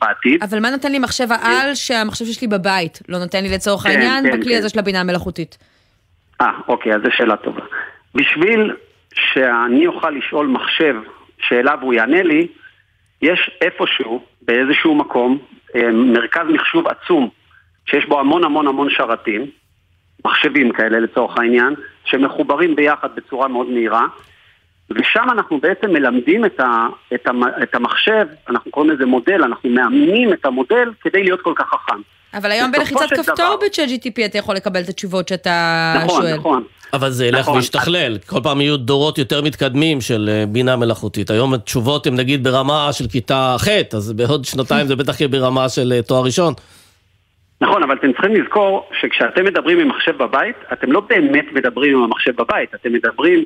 בעתיד. אבל מה נותן לי מחשב העל שהמחשב שיש לי בבית לא נותן לי לצורך כן, העניין כן, בכלי כן. הזה של הבינה המלאכותית? אה, אוקיי, אז זו שאלה טובה. בשביל שאני אוכל לשאול מחשב שאלה והוא יענה לי, יש איפשהו, באיזשהו מקום, אה, מרכז מחשוב עצום, שיש בו המון המון המון שרתים, מחשבים כאלה לצורך העניין, שמחוברים ביחד בצורה מאוד מהירה, ושם אנחנו בעצם מלמדים את, ה, את, ה, את המחשב, אנחנו קוראים לזה מודל, אנחנו מאמנים את המודל כדי להיות כל כך חכם. אבל היום בלחיצת כפתור ב-chat GTP אתה יכול לקבל את התשובות שאתה נכון, שואל. נכון, נכון. אבל זה ילך נכון. וישתכלל, כל פעם יהיו דורות יותר מתקדמים של אה, בינה מלאכותית. היום התשובות הן נגיד ברמה של כיתה ח', אז בעוד שנתיים זה בטח יהיה ברמה של אה, תואר ראשון. נכון, אבל אתם צריכים לזכור שכשאתם מדברים עם מחשב בבית, אתם לא באמת מדברים עם המחשב בבית, אתם מדברים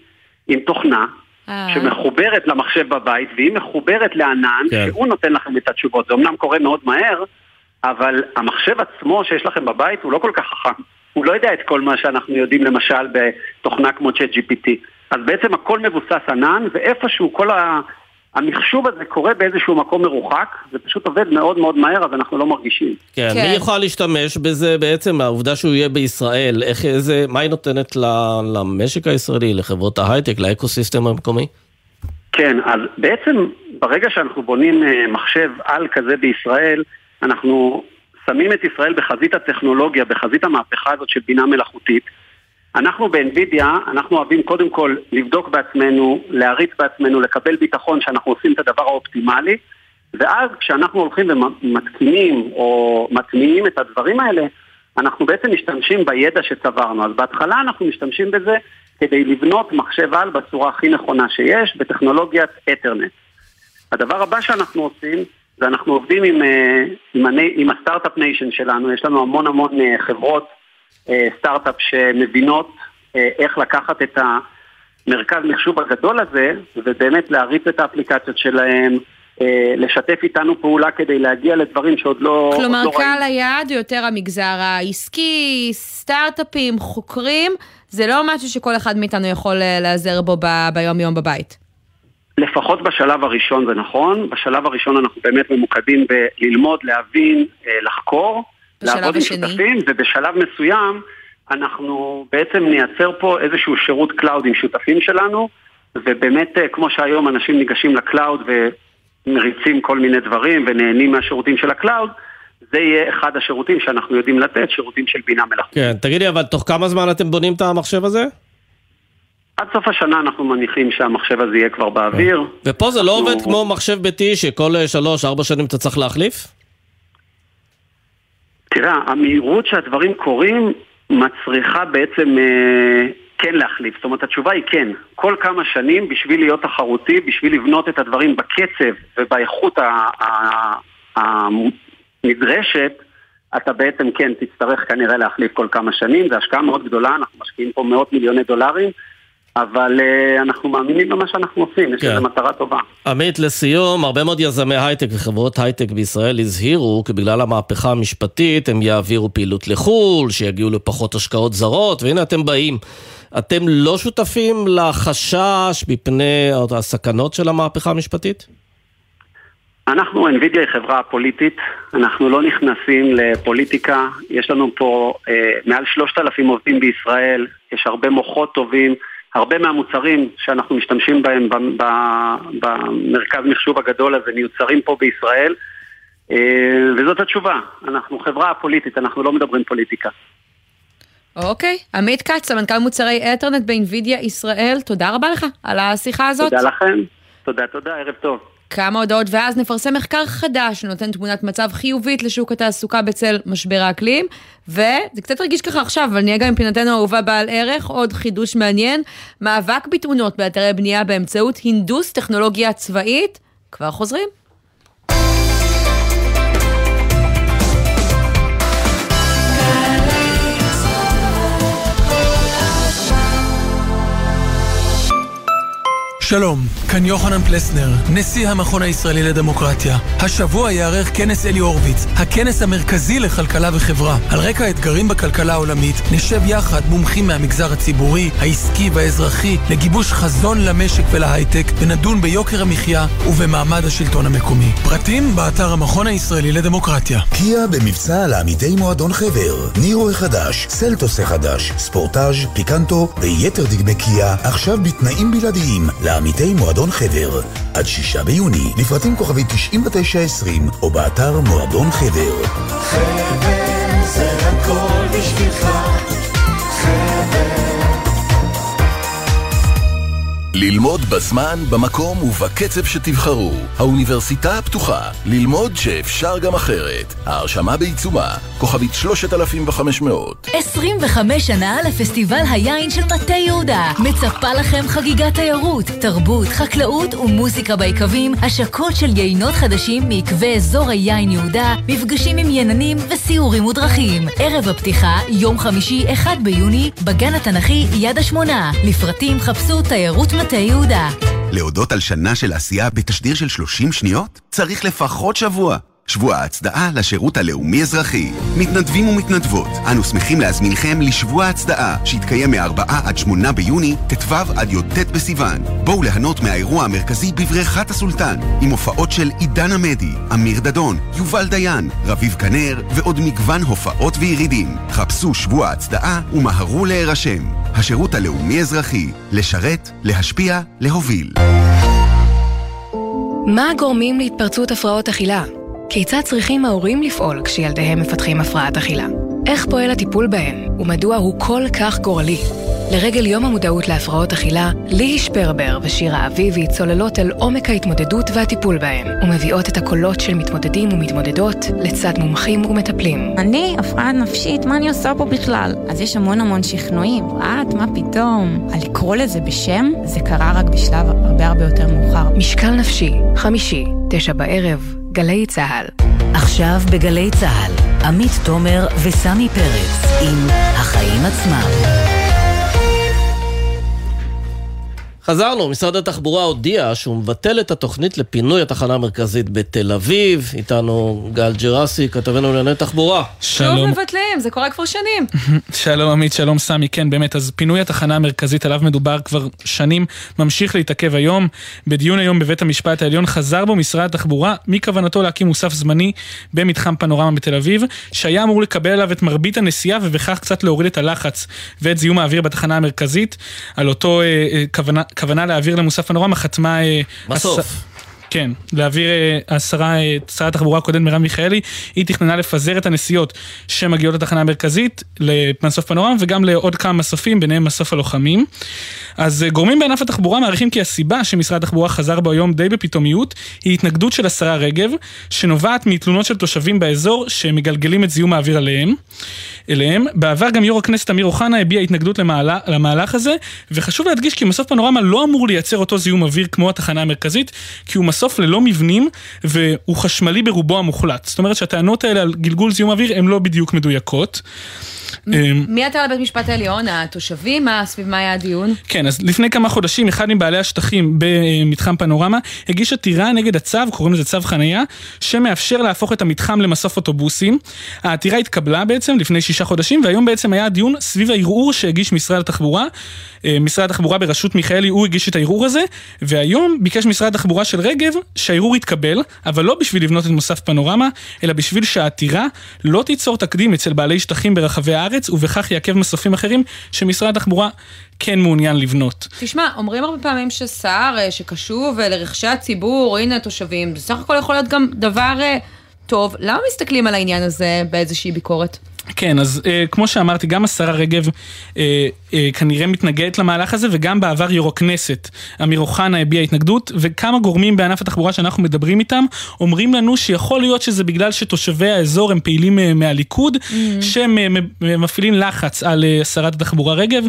עם תוכנה. שמחוברת למחשב בבית, והיא מחוברת לענן, כן. שהוא נותן לכם את התשובות. זה אמנם קורה מאוד מהר, אבל המחשב עצמו שיש לכם בבית הוא לא כל כך חכם. הוא לא יודע את כל מה שאנחנו יודעים למשל בתוכנה כמו ChatGPT. אז בעצם הכל מבוסס ענן, ואיפשהו כל. המחשוב הזה קורה באיזשהו מקום מרוחק, זה פשוט עובד מאוד מאוד מהר, אז אנחנו לא מרגישים. כן, כן. מי יכול להשתמש בזה בעצם, העובדה שהוא יהיה בישראל, איך, איזה, מה היא נותנת למשק הישראלי, לחברות ההייטק, לאקוסיסטם המקומי? כן, אז בעצם ברגע שאנחנו בונים אה, מחשב על כזה בישראל, אנחנו שמים את ישראל בחזית הטכנולוגיה, בחזית המהפכה הזאת של בינה מלאכותית. אנחנו באנווידיה, אנחנו אוהבים קודם כל לבדוק בעצמנו, להריץ בעצמנו, לקבל ביטחון שאנחנו עושים את הדבר האופטימלי, ואז כשאנחנו הולכים ומתקינים או מטמיעים את הדברים האלה, אנחנו בעצם משתמשים בידע שצברנו. אז בהתחלה אנחנו משתמשים בזה כדי לבנות מחשב על בצורה הכי נכונה שיש, בטכנולוגיית אתרנט. הדבר הבא שאנחנו עושים, זה אנחנו עובדים עם, אה, עם, עם ה start-up nation שלנו, יש לנו המון המון אה, חברות סטארט-אפ שמבינות אה, איך לקחת את המרכז מחשוב הגדול הזה ובאמת להריץ את האפליקציות שלהם, אה, לשתף איתנו פעולה כדי להגיע לדברים שעוד לא... כלומר, לא קהל היעד הוא יותר המגזר העסקי, סטארט-אפים, חוקרים, זה לא משהו שכל אחד מאיתנו יכול להיעזר בו ביום-יום בבית. לפחות בשלב הראשון זה נכון, בשלב הראשון אנחנו באמת ממוקדים בללמוד, להבין, לחקור. לעבוד השני. עם שותפים, ובשלב מסוים אנחנו בעצם נייצר פה איזשהו שירות cloud עם שותפים שלנו, ובאמת אה, כמו שהיום אנשים ניגשים ל cloud ומריצים כל מיני דברים ונהנים מהשירותים של ה cloud, זה יהיה אחד השירותים שאנחנו יודעים לתת, שירותים של בינה מלאכותית. כן, תגידי, אבל תוך כמה זמן אתם בונים את המחשב הזה? עד סוף השנה אנחנו מניחים שהמחשב הזה יהיה כבר באוויר. ופה זה לא עובד כמו מחשב ביתי שכל אה, שלוש-ארבע שנים אתה צריך להחליף? תראה, המהירות שהדברים קורים מצריכה בעצם אה, כן להחליף. זאת אומרת, התשובה היא כן. כל כמה שנים, בשביל להיות תחרותי, בשביל לבנות את הדברים בקצב ובאיכות הנדרשת, אתה בעצם כן תצטרך כנראה להחליף כל כמה שנים. זו השקעה מאוד גדולה, אנחנו משקיעים פה מאות מיליוני דולרים. אבל uh, אנחנו מאמינים במה שאנחנו עושים, יש כן. לזה מטרה טובה. עמית, לסיום, הרבה מאוד יזמי הייטק וחברות הייטק בישראל הזהירו כי בגלל המהפכה המשפטית הם יעבירו פעילות לחו"ל, שיגיעו לפחות השקעות זרות, והנה אתם באים אתם לא שותפים לחשש מפני הסכנות של המהפכה המשפטית? אנחנו, NVIDIA היא חברה פוליטית, אנחנו לא נכנסים לפוליטיקה, יש לנו פה אה, מעל שלושת אלפים עובדים בישראל, יש הרבה מוחות טובים, הרבה מהמוצרים שאנחנו משתמשים בהם במרכז מחשוב הגדול הזה מיוצרים פה בישראל, אה, וזאת התשובה, אנחנו חברה פוליטית, אנחנו לא מדברים פוליטיקה. אוקיי, עמית כץ, סמנכ"ל מוצרי אתרנט באינווידיה ישראל, תודה רבה לך על השיחה הזאת. תודה לכם, תודה, תודה, ערב טוב. כמה הודעות, ואז נפרסם מחקר חדש שנותן תמונת מצב חיובית לשוק התעסוקה בצל משבר האקלים. וזה קצת רגיש ככה עכשיו, אבל נהיה גם עם פינתנו האהובה בעל ערך, עוד חידוש מעניין, מאבק בתאונות באתרי בנייה באמצעות הינדוס טכנולוגיה צבאית. כבר חוזרים. שלום, כאן יוחנן פלסנר, נשיא המכון הישראלי לדמוקרטיה. השבוע ייערך כנס אלי הורוביץ, הכנס המרכזי לכלכלה וחברה. על רקע האתגרים בכלכלה העולמית, נשב יחד מומחים מהמגזר הציבורי, העסקי והאזרחי, לגיבוש חזון למשק ולהייטק, ונדון ביוקר המחיה ובמעמד השלטון המקומי. פרטים באתר המכון הישראלי לדמוקרטיה. קיה במבצע לעמיתי מועדון חבר. נירו החדש, סלטוס החדש, ספורטאז', פיקנטו ויתר דגמי קיה, עכשיו בתנאים בלעדיים. לעמיתי מועדון חבר. עד שישה ביוני, לפרטים כוכבי 9920 או באתר מועדון חבר. חבר זה הכל בשבילך ללמוד בזמן, במקום ובקצב שתבחרו. האוניברסיטה הפתוחה, ללמוד שאפשר גם אחרת. ההרשמה בעיצומה, כוכבית 3500. 25 שנה לפסטיבל היין של מטה יהודה. מצפה לכם חגיגת תיירות, תרבות, חקלאות ומוזיקה ביקבים, השקות של יינות חדשים מעקבי אזור היין יהודה, מפגשים עם יננים וסיורים ודרכים. ערב הפתיחה, יום חמישי, 1 ביוני, בגן התנ"כי יד השמונה. לפרטים חפשו תיירות מטה יהודה. להודות על שנה של עשייה בתשדיר של 30 שניות? צריך לפחות שבוע. שבוע ההצדעה לשירות הלאומי-אזרחי. מתנדבים ומתנדבות, אנו שמחים להזמינכם לשבוע ההצדעה, שיתקיים מ-4 עד 8 ביוני, ט"ו עד י"ט בסיוון. בואו ליהנות מהאירוע המרכזי בבריכת הסולטן, עם הופעות של עידן עמדי, אמיר דדון, יובל דיין, רביב כנר, ועוד מגוון הופעות וירידים. חפשו שבוע ההצדעה ומהרו להירשם. השירות הלאומי-אזרחי, לשרת, להשפיע, להוביל. מה הגורמים להתפרצות הפרעות אכילה? כיצד צריכים ההורים לפעול כשילדיהם מפתחים הפרעת אכילה? איך פועל הטיפול בהם, ומדוע הוא כל כך גורלי? לרגל יום המודעות להפרעות אכילה, ליהי שפרבר ושירה אביבי צוללות אל עומק ההתמודדות והטיפול בהם, ומביאות את הקולות של מתמודדים ומתמודדות לצד מומחים ומטפלים. אני, הפרעה נפשית, מה אני עושה פה בכלל? אז יש המון המון שכנועים. את, מה פתאום? על לקרוא לזה בשם, זה קרה רק בשלב הרבה הרבה יותר מאוחר. משקל נפשי, חמישי, תשע בערב, גלי צה"ל. עכשיו בגלי צה"ל, עמית תומר וסמי פרץ עם החיים עצמם. חזרנו, משרד התחבורה הודיע שהוא מבטל את התוכנית לפינוי התחנה המרכזית בתל אביב. איתנו גל ג'רסי, כתבנו לענייני תחבורה. שלום. שוב מבטלים, זה קורה כבר שנים. [LAUGHS] שלום עמית, שלום סמי, כן באמת, אז פינוי התחנה המרכזית עליו מדובר כבר שנים, ממשיך להתעכב היום. בדיון היום בבית המשפט העליון חזר בו משרד התחבורה מכוונתו להקים מוסף זמני במתחם פנורמה בתל אביב, שהיה אמור לקבל עליו את מרבית הנסיעה ובכך קצת להוריד את הלחץ ואת זיהום האוויר בתחנה המרכזית. על אותו אה, אה כוונה, כוונה להעביר למוסף פנורמה חתמה... בסוף. אה. כן, להעביר אה, השרה, אה, שרת התחבורה הקודמת מרב מיכאלי, היא תכננה לפזר את הנסיעות שמגיעות לתחנה המרכזית, למסוף פנורמה וגם לעוד כמה מסופים, ביניהם מסוף הלוחמים. אז גורמים בענף התחבורה מעריכים כי הסיבה שמשרד התחבורה חזר בו היום די בפתאומיות, היא התנגדות של השרה רגב, שנובעת מתלונות של תושבים באזור שמגלגלים את זיהום האוויר עליהם. אליהם. בעבר גם יו"ר הכנסת אמיר אוחנה הביע התנגדות למהלך, למהלך הזה, וחשוב להדגיש כי מסוף פנורמה לא אמור לייצר אותו זיהום אוויר כמו התחנה המרכזית, כי הוא מסוף מסוף ללא מבנים והוא חשמלי ברובו המוחלט. זאת אומרת שהטענות האלה על גלגול זיהום אוויר הן לא בדיוק מדויקות. אמ, מי עתר לבית משפט העליון? התושבים? מה, סביב מה היה הדיון? כן, אז לפני כמה חודשים אחד מבעלי השטחים במתחם פנורמה הגיש עתירה נגד הצו, קוראים לזה צו חנייה, שמאפשר להפוך את המתחם למסוף אוטובוסים. העתירה התקבלה בעצם לפני שישה חודשים, והיום בעצם היה דיון סביב הערעור שהגיש משרד התחבורה. אה, משרד התחבורה בראשות מיכאלי, הוא הגיש את הערעור הזה, והיום ביקש משרד התחבורה של רגב שהערעור יתקבל, אבל לא בשביל לבנות את מוסף פנורמה, אלא בשביל שהעתירה לא תיצור תקדים אצל בעלי שטחים ברחבי הארץ, ובכך יעכב מסופים אחרים שמשרד התחבורה כן מעוניין לבנות. תשמע, אומרים הרבה פעמים ששר אה, שקשוב אה, לרכשי הציבור, הנה התושבים, בסך הכל יכול להיות גם דבר אה, טוב. למה מסתכלים על העניין הזה באיזושהי ביקורת? כן, אז אה, כמו שאמרתי, גם השרה רגב אה, אה, כנראה מתנגדת למהלך הזה, וגם בעבר יו"ר הכנסת, אמיר אוחנה הביע התנגדות, וכמה גורמים בענף התחבורה שאנחנו מדברים איתם, אומרים לנו שיכול להיות שזה בגלל שתושבי האזור הם פעילים אה, מהליכוד, mm-hmm. שהם אה, מפעילים לחץ על אה, שרת התחבורה רגב.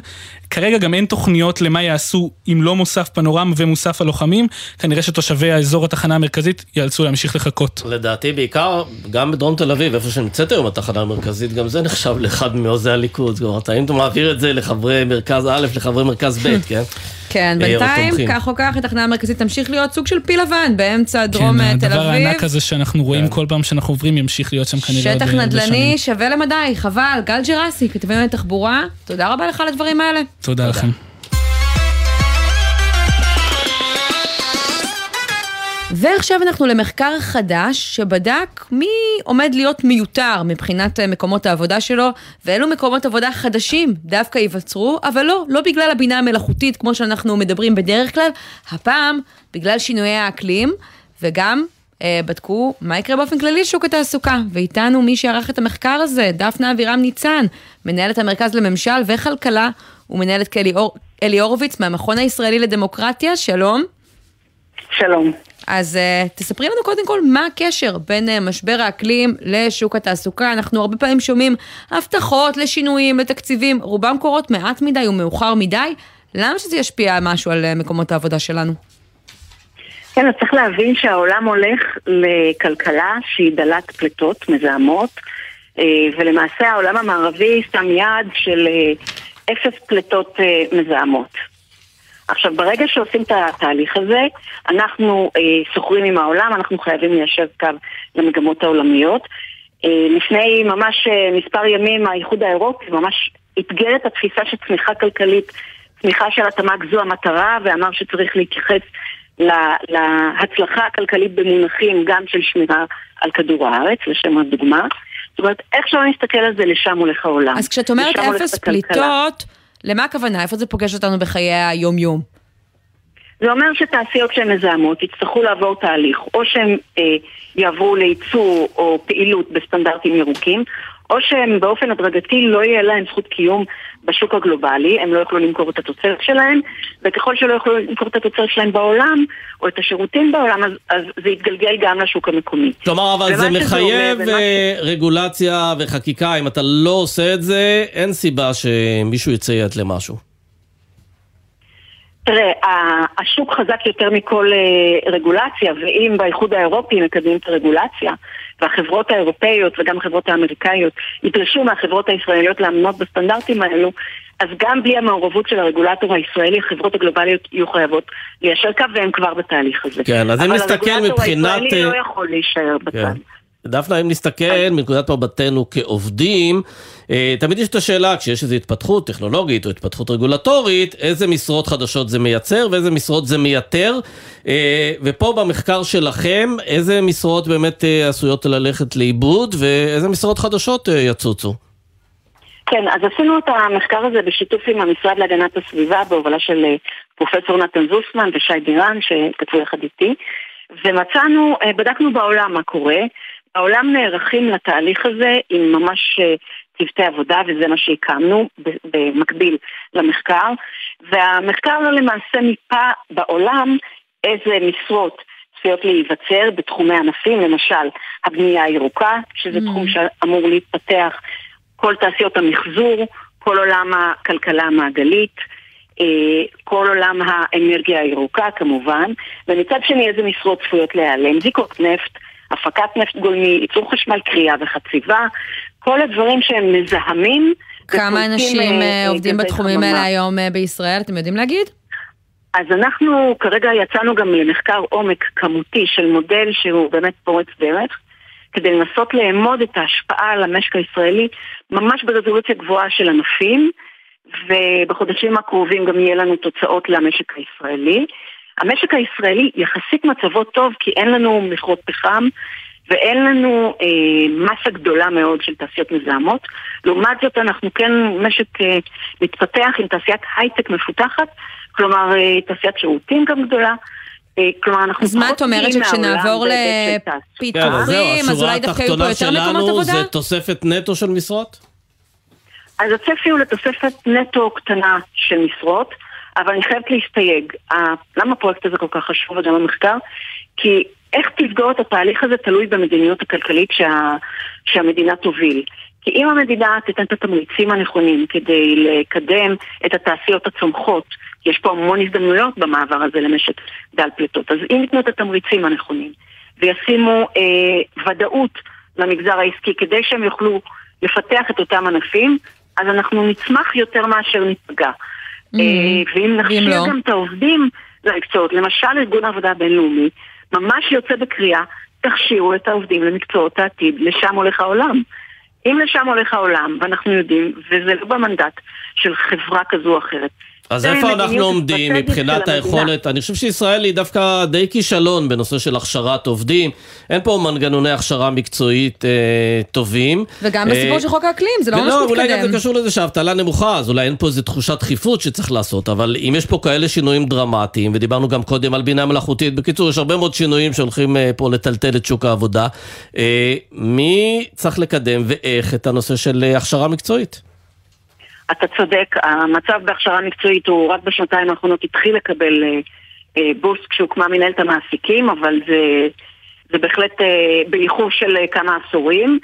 כרגע גם אין תוכניות למה יעשו אם לא מוסף פנורמה ומוסף הלוחמים, כנראה שתושבי האזור התחנה המרכזית ייאלצו להמשיך לחכות. לדעתי בעיקר, גם בדרום תל אביב, איפה שנמצאת היום התחנה המרכזית, גם זה נחשב לאחד מעוזי הליכוד. זאת אומרת, האם אתה מעביר את זה לחברי מרכז א', לחברי מרכז ב', [LAUGHS] כן? כן, אה, בינתיים. כך או כך, התחנה המרכזית תמשיך להיות סוג של פיל לבן באמצע דרום אה, כן, תל הדבר אביב. הענק הזה שאנחנו רואים כל פעם שאנחנו עוברים ימשיך להיות שם כנראה עוד שטח אה, נדל"ני. שווה למדי, חבל. גל ג'רסי, כתבים לתחבורה, תודה רבה לך על הדברים האלה. תודה לכם. ועכשיו אנחנו למחקר חדש שבדק מי עומד להיות מיותר מבחינת אה, מקומות העבודה שלו, ואילו מקומות עבודה חדשים דווקא ייווצרו, אבל לא, לא בגלל הבינה המלאכותית כמו שאנחנו מדברים בדרך כלל, הפעם בגלל שינויי האקלים, וגם אה, בדקו מה יקרה באופן כללי לשוק התעסוקה. ואיתנו מי שערך את המחקר הזה, דפנה אבירם ניצן, מנהלת המרכז לממשל וכלכלה, ומנהלת כאלי אור, אלי הורוביץ מהמכון הישראלי לדמוקרטיה, שלום. שלום. אז uh, תספרי לנו קודם כל מה הקשר בין uh, משבר האקלים לשוק התעסוקה. אנחנו הרבה פעמים שומעים הבטחות לשינויים, לתקציבים, רובם קורות מעט מדי ומאוחר מדי. למה שזה ישפיע משהו על uh, מקומות העבודה שלנו? כן, אז צריך להבין שהעולם הולך לכלכלה שהיא דלת פליטות מזהמות, ולמעשה העולם המערבי שם יעד של אפס פליטות מזהמות. עכשיו, ברגע שעושים את התהליך הזה, אנחנו אה, סוחרים עם העולם, אנחנו חייבים ליישב קו למגמות העולמיות. אה, לפני ממש אה, מספר ימים האיחוד האירופי ממש אתגר את התפיסה של צמיחה כלכלית, צמיחה של התמ"ג זו המטרה, ואמר שצריך להתייחס לה- להצלחה הכלכלית במונחים גם של שמירה על כדור הארץ, לשם הדוגמה. זאת אומרת, איך שלא נסתכל על זה, לשם הולך העולם. אז כשאת אומרת אפס. פליטות, למה הכוונה? איפה זה פוגש אותנו בחיי היום-יום? זה אומר שתעשיות שהן מזהמות יצטרכו לעבור תהליך, או שהן אה, יעברו לייצור או פעילות בסטנדרטים ירוקים, או שהן באופן הדרגתי לא יהיה להן זכות קיום בשוק הגלובלי, הם לא יוכלו למכור את התוצרת שלהם, וככל שלא יוכלו למכור את התוצרת שלהם בעולם, או את השירותים בעולם, אז, אז זה יתגלגל גם לשוק המקומי. כלומר, אבל ומה זה מחייב אומר, ומה אה, רגולציה וחקיקה, אם אתה לא עושה את זה, אין סיבה שמישהו יציית למשהו. תראה, השוק חזק יותר מכל אה, רגולציה, ואם באיחוד האירופי מקדמים את הרגולציה, והחברות האירופאיות וגם החברות האמריקאיות ידרשו מהחברות הישראליות לעמוד בסטנדרטים האלו, אז גם בלי המעורבות של הרגולטור הישראלי, החברות הגלובליות יהיו חייבות ליישר קו, והם כבר בתהליך הזה. כן, אז אם אבל נסתכל הרגולטור מבחינת, הישראלי אה, לא יכול להישאר בצד. כן. דפנה, אם נסתכל מנקודת מבטנו כעובדים, אה, תמיד יש את השאלה, כשיש איזו התפתחות טכנולוגית או התפתחות רגולטורית, איזה משרות חדשות זה מייצר ואיזה משרות זה מייתר. אה, ופה במחקר שלכם, איזה משרות באמת אה, עשויות ללכת לאיבוד ואיזה משרות חדשות יצוצו. כן, אז עשינו את המחקר הזה בשיתוף עם המשרד להגנת הסביבה בהובלה של פרופסור נתן זוסמן ושי בירן שכתבו יחד איתי ומצאנו, בדקנו בעולם מה קורה, בעולם נערכים לתהליך הזה עם ממש אה, צוותי עבודה וזה מה שהקמנו במקביל למחקר. והמחקר למעשה מיפה בעולם איזה משרות צפויות להיווצר בתחומי ענפים, למשל הבנייה הירוקה, שזה Mm. תחום שאמור להתפתח, כל תעשיות המחזור, כל עולם הכלכלה המעגלית, כל עולם האנרגיה הירוקה כמובן, ומצד שני איזה משרות צפויות להיעלם, זיקות נפט, הפקת נפט גולמי, ייצור חשמל קריאה וחציבה, כל הדברים שהם מזהמים. כמה אנשים עובדים בתחומים האלה היום בישראל, אתם יודעים להגיד? אז אנחנו כרגע יצאנו גם למחקר עומק כמותי של מודל שהוא באמת פורץ דרך, כדי לנסות לאמוד את ההשפעה על המשק הישראלי ממש ברזולוציה גבוהה של ענפים, ובחודשים הקרובים גם יהיה לנו תוצאות למשק הישראלי. המשק הישראלי יחסית מצבו טוב כי אין לנו מכרות פחם ואין לנו אה, מסה גדולה מאוד של תעשיות מזהמות. לעומת זאת אנחנו כן משק אה, מתפתח עם תעשיית הייטק מפותחת, כלומר אה, תעשיית שירותים גם גדולה. אה, כלומר, אנחנו אז מה את אומרת שכשנעבור לפיתוחים, אז אולי דווקא יהיו פה יותר מקומות עבודה? זה תוספת נטו של משרות? אז הצפי הוא לתוספת נטו קטנה של משרות, אבל אני חייבת להסתייג. למה הפרויקט הזה כל כך חשוב וגם המחקר? כי איך תסגור את התהליך הזה תלוי במדיניות הכלכלית שה, שהמדינה תוביל. כי אם המדינה תיתן את התמריצים הנכונים כדי לקדם את התעשיות הצומחות, יש פה המון הזדמנויות במעבר הזה למשק דל פליטות, אז אם ייתנו את התמריצים הנכונים וישימו אה, ודאות למגזר העסקי כדי שהם יוכלו לפתח את אותם ענפים, אז אנחנו נצמח יותר מאשר ניפגע. Mm-hmm. אה, ואם נכשיר לא. גם את העובדים למקצועות, למשל ארגון העבודה הבינלאומי, ממש יוצא בקריאה, תכשירו את העובדים למקצועות העתיד, לשם הולך העולם. אם לשם הולך העולם, ואנחנו יודעים, וזה לא במנדט של חברה כזו או אחרת, אז איפה אנחנו עומדים מבחינת היכולת? אני חושב שישראל היא דווקא די כישלון בנושא של הכשרת עובדים. אין פה מנגנוני הכשרה מקצועית אה, טובים. וגם אה, בסיפור של חוק האקלים, זה לא ממש מתקדם. אולי גם זה קשור לזה שהאבטלה נמוכה, אז אולי אין פה איזו תחושת דחיפות שצריך לעשות, אבל אם יש פה כאלה שינויים דרמטיים, ודיברנו גם קודם על בינה מלאכותית, בקיצור, יש הרבה מאוד שינויים שהולכים אה, פה לטלטל את שוק העבודה. אה, מי צריך לקדם ואיך את הנושא של אה, הכשרה מקצועית? אתה צודק, המצב בהכשרה מקצועית הוא רק בשנתיים האחרונות התחיל לקבל אה, אה, בוסט כשהוקמה מנהלת המעסיקים, אבל זה, זה בהחלט אה, באיחור של אה, כמה עשורים,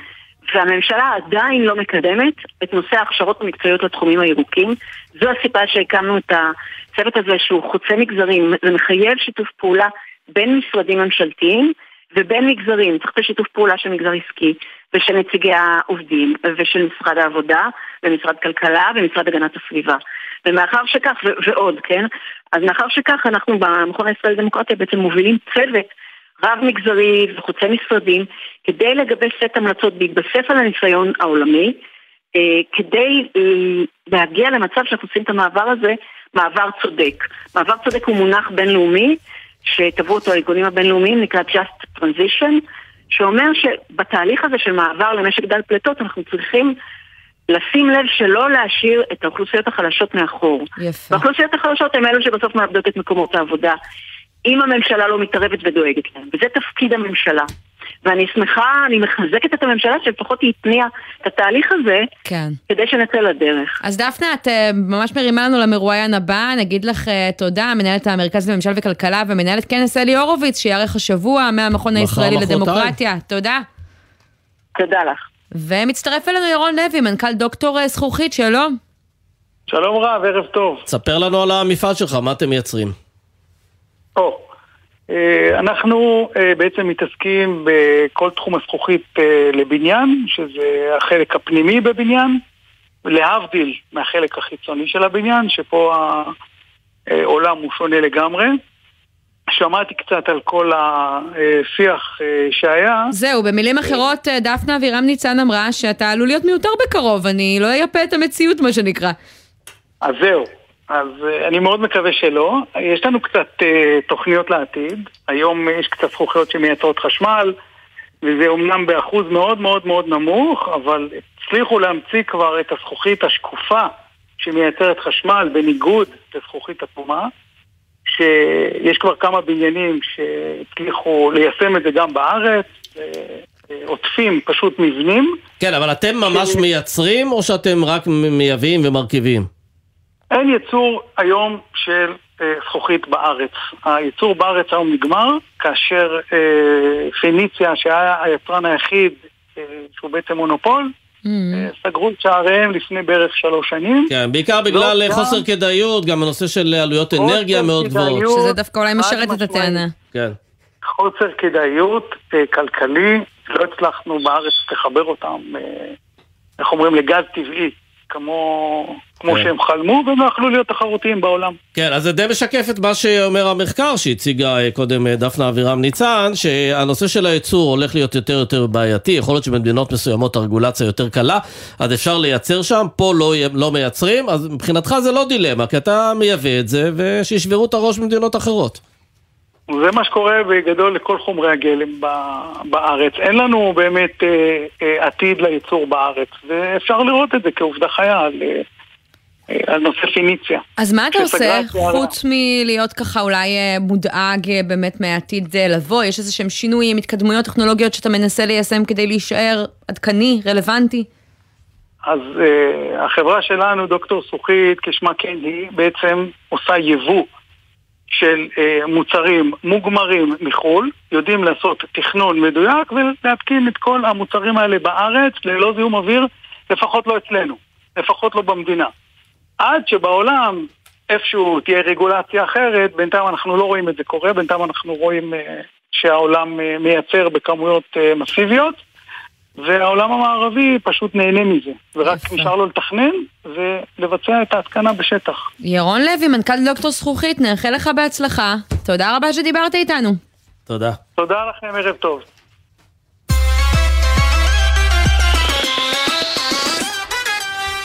והממשלה עדיין לא מקדמת את נושא ההכשרות המקצועיות לתחומים הירוקים. זו הסיבה שהקמנו את הצוות הזה שהוא חוצה מגזרים, זה מחייב שיתוף פעולה בין משרדים ממשלתיים ובין מגזרים, צריך את השיתוף פעולה של מגזר עסקי ושל נציגי העובדים ושל משרד העבודה ומשרד כלכלה ומשרד הגנת הסביבה. ומאחר שכך, ו- ועוד, כן? אז מאחר שכך אנחנו במכון הישראלי לדמוקרטיה בעצם מובילים צוות רב מגזרי וחוצה משרדים כדי לגבש סט המלצות בהתבסס על הניסיון העולמי אה, כדי אה, להגיע למצב שאנחנו עושים את המעבר הזה מעבר צודק. מעבר צודק הוא מונח בינלאומי שטבעו אותו הארגונים הבינלאומיים, נקרא Just Transition, שאומר שבתהליך הזה של מעבר למשק דל פליטות אנחנו צריכים לשים לב שלא להשאיר את האוכלוסיות החלשות מאחור. יפה. והאוכלוסיות החלשות הן אלו שבסוף מאבדות את מקומות העבודה. אם הממשלה לא מתערבת ודואגת להם, וזה תפקיד הממשלה. ואני שמחה, אני מחזקת את הממשלה שלפחות היא התניעה את התהליך הזה, כן. כדי שנצא לדרך. אז דפנה, את אה, ממש מרימה לנו למרואיין הבא, נגיד לך אה, תודה, מנהלת המרכז לממשל וכלכלה ומנהלת כנס אלי הורוביץ, שיארך השבוע מהמכון הישראלי לדמוקרטיה. תודה. תודה לך. ומצטרף אלינו ירון לוי, מנכ"ל דוקטור אה, זכוכית, שלום. שלום רב, ערב טוב. ספר לנו על המפעל שלך, מה אתם מייצרים? או, אה, אנחנו אה, בעצם מתעסקים בכל תחום הזכוכית לבניין, שזה החלק הפנימי בבניין, להבדיל מהחלק החיצוני של הבניין, שפה העולם הוא שונה לגמרי. שמעתי קצת על כל השיח שהיה. זהו, במילים אחרות, דפנה אבירם ניצן אמרה שאתה עלול להיות מיותר בקרוב, אני לא אייפה את המציאות, מה שנקרא. אז זהו, אז אני מאוד מקווה שלא. יש לנו קצת תוכניות לעתיד. היום יש קצת זכוכיות שמייצרות חשמל, וזה אומנם באחוז מאוד מאוד מאוד נמוך, אבל הצליחו להמציא כבר את הזכוכית השקופה שמייצרת חשמל, בניגוד לזכוכית אטומה, שיש כבר כמה בניינים שהצליחו ליישם את זה גם בארץ. עוטפים פשוט מבנים. כן, אבל אתם ממש ש... מייצרים או שאתם רק מייבאים ומרכיבים? אין ייצור היום של אה, זכוכית בארץ. הייצור בארץ היום נגמר, כאשר אה, פיניציה, שהיה היצרן היחיד, אה, שהוא בעצם מונופול, סגרו את שעריהם לפני בערך שלוש שנים. כן, בעיקר בגלל לא, גם- חוסר כדאיות, גם הנושא של עלויות אנרגיה מאוד גבוהות. שזה דווקא אולי משרת את. הטענה. כן. חוסר כדאיות אה, כלכלי, לא הצלחנו בארץ לחבר אותם, אה, איך אומרים, לגז טבעי, כמו, כמו כן. שהם חלמו, והם לא יכלו להיות תחרותיים בעולם. כן, אז זה די משקף את מה שאומר המחקר שהציגה אה, קודם אה, דפנה אבירם ניצן, שהנושא של הייצור הולך להיות יותר יותר בעייתי, יכול להיות שבמדינות מסוימות הרגולציה יותר קלה, אז אפשר לייצר שם, פה לא, לא מייצרים, אז מבחינתך זה לא דילמה, כי אתה מייבא את זה, ושישברו את הראש במדינות אחרות. זה מה שקורה בגדול לכל חומרי הגלם בארץ. אין לנו באמת אה, אה, עתיד לייצור בארץ, ואפשר לראות את זה כעובדה חיה אה, על נושא פיניציה. אז מה אתה עושה. חוץ מלהיות ככה אולי אה, מודאג אה, באמת מהעתיד אה, לבוא? יש איזה שהם שינויים, התקדמויות טכנולוגיות שאתה מנסה ליישם כדי להישאר עדכני, רלוונטי? אז uh, החברה שלנו, דוקטור זכוכית, כשמה כן היא, בעצם עושה יבוא של uh, מוצרים מוגמרים מחו"ל, יודעים לעשות תכנון מדויק ולהתקין את כל המוצרים האלה בארץ ללא זיהום אוויר, לפחות לא אצלנו, לפחות לא במדינה. עד שבעולם איפשהו תהיה רגולציה אחרת, בינתיים אנחנו לא רואים את זה קורה, בינתיים אנחנו רואים uh, שהעולם uh, מייצר בכמויות uh, מסיביות. והעולם המערבי פשוט נהנה מזה, ורק יפה. נשאר לו לתכנן ולבצע את ההתקנה בשטח. ירון לוי, מנכ"ל דוקטור זכוכית, נאחל לך בהצלחה. תודה רבה שדיברת איתנו. תודה. תודה לכם, ערב טוב.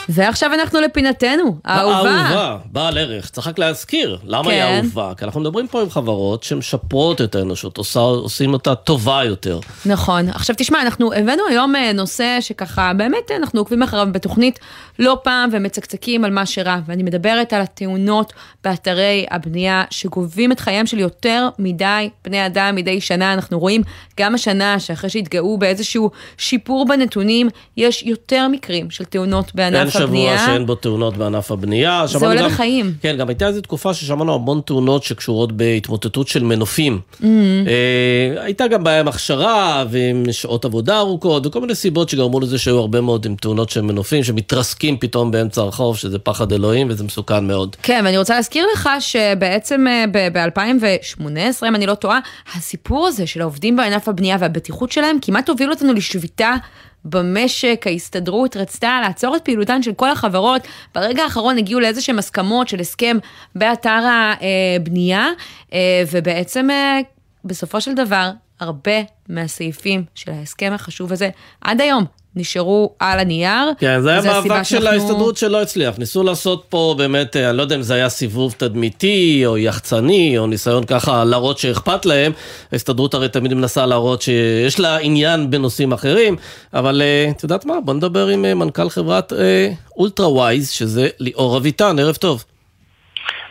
ועכשיו אנחנו לפינתנו, האהובה. האהובה, בעל ערך. צריך רק להזכיר, למה היא כן. אהובה? כי אנחנו מדברים פה עם חברות שמשפרות את האנושות, עושה, עושים אותה טובה יותר. נכון. עכשיו תשמע, אנחנו הבאנו היום אה, נושא שככה, באמת אה, אנחנו עוקבים אחריו בתוכנית לא פעם ומצקצקים על מה שרע, ואני מדברת על התאונות באתרי הבנייה שגובים את חייהם של יותר מדי בני אדם מדי שנה. אנחנו רואים גם השנה שאחרי שהתגאו באיזשהו שיפור בנתונים, יש יותר מקרים של תאונות אין שבוע הבנייה. שאין בו תאונות בענף הבנייה. זה עולה גם- בחיים. כן, גם הייתה איזו תקופה ששמענו המון תאונות שקשורות בהתמוטטות של מנופים. Mm. אה, הייתה גם בעיה עם הכשרה ועם שעות עבודה ארוכות וכל מיני סיבות שגרמו לזה שהיו הרבה מאוד עם תאונות של מנופים שמתרסקים פתאום באמצע הרחוב, שזה פחד אלוהים וזה מסוכן מאוד. כן, ואני רוצה להזכיר לך שבעצם אה, ב-2018, אם אני לא טועה, הסיפור הזה של העובדים בענף הבנייה והבטיחות שלהם כמעט הוביל אותנו לשביתה. במשק, ההסתדרות רצתה לעצור את פעילותן של כל החברות. ברגע האחרון הגיעו לאיזה שהם הסכמות של הסכם באתר הבנייה, אה, ובעצם אה, בסופו של דבר, הרבה מהסעיפים של ההסכם החשוב הזה, עד היום, נשארו על הנייר. כן, זה היה מאבק של שאנחנו- ההסתדרות שלא הצליח. ניסו לעשות פה באמת, אה, אני לא יודע אם זה היה סיבוב תדמיתי, או יחצני, או ניסיון ככה להראות שאכפת להם. ההסתדרות הרי תמיד מנסה להראות שיש לה עניין בנושאים אחרים, אבל אה, את יודעת מה? בוא נדבר עם אה, מנכ"ל חברת אולטרה ווייז, שזה ליאור אביטן, ערב טוב.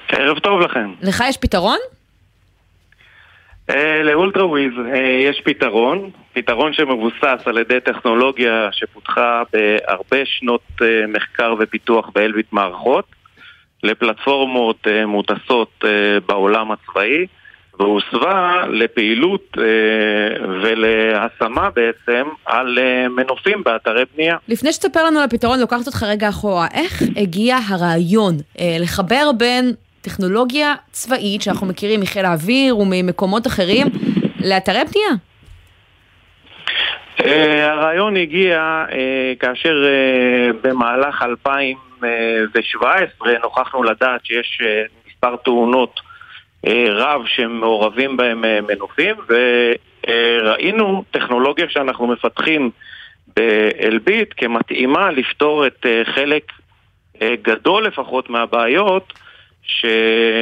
ערב טוב לכם. לך יש פתרון? אה, לאולטרה וויז אה, יש פתרון, פתרון שמבוסס על ידי טכנולוגיה שפותחה בהרבה שנות אה, מחקר ופיתוח באלביט מערכות לפלטפורמות מוטסות בעולם הצבאי והוסבה לפעילות ולהשמה בעצם על מנופים באתרי בנייה. לפני שתספר לנו על הפתרון, לוקחת אותך רגע אחורה. איך הגיע הרעיון לחבר בין טכנולוגיה צבאית, שאנחנו מכירים מחיל האוויר וממקומות אחרים, לאתרי בנייה? אה, הרעיון הגיע אה, כאשר אה, במהלך 2017 נוכחנו לדעת שיש מספר תאונות רב שמעורבים בהם מנופים וראינו טכנולוגיה שאנחנו מפתחים באלביט כמתאימה לפתור את חלק גדול לפחות מהבעיות ש...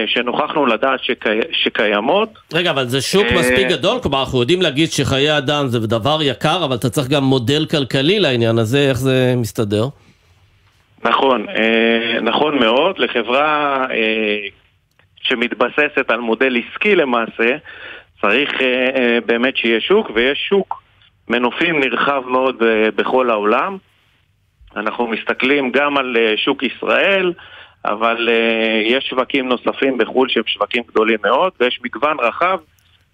שנוכחנו לדעת שקי... שקיימות. רגע, אבל זה שוק אה, מספיק גדול? כלומר, אנחנו יודעים להגיד שחיי אדם זה דבר יקר, אבל אתה צריך גם מודל כלכלי לעניין הזה, איך זה מסתדר? נכון, אה, נכון מאוד. לחברה אה, שמתבססת על מודל עסקי למעשה, צריך באמת שיהיה שוק, ויש שוק מנופים נרחב מאוד בכל העולם. אנחנו מסתכלים גם על שוק ישראל, אבל אה, יש שווקים נוספים בחו"ל שהם שווקים גדולים מאוד, ויש מגוון רחב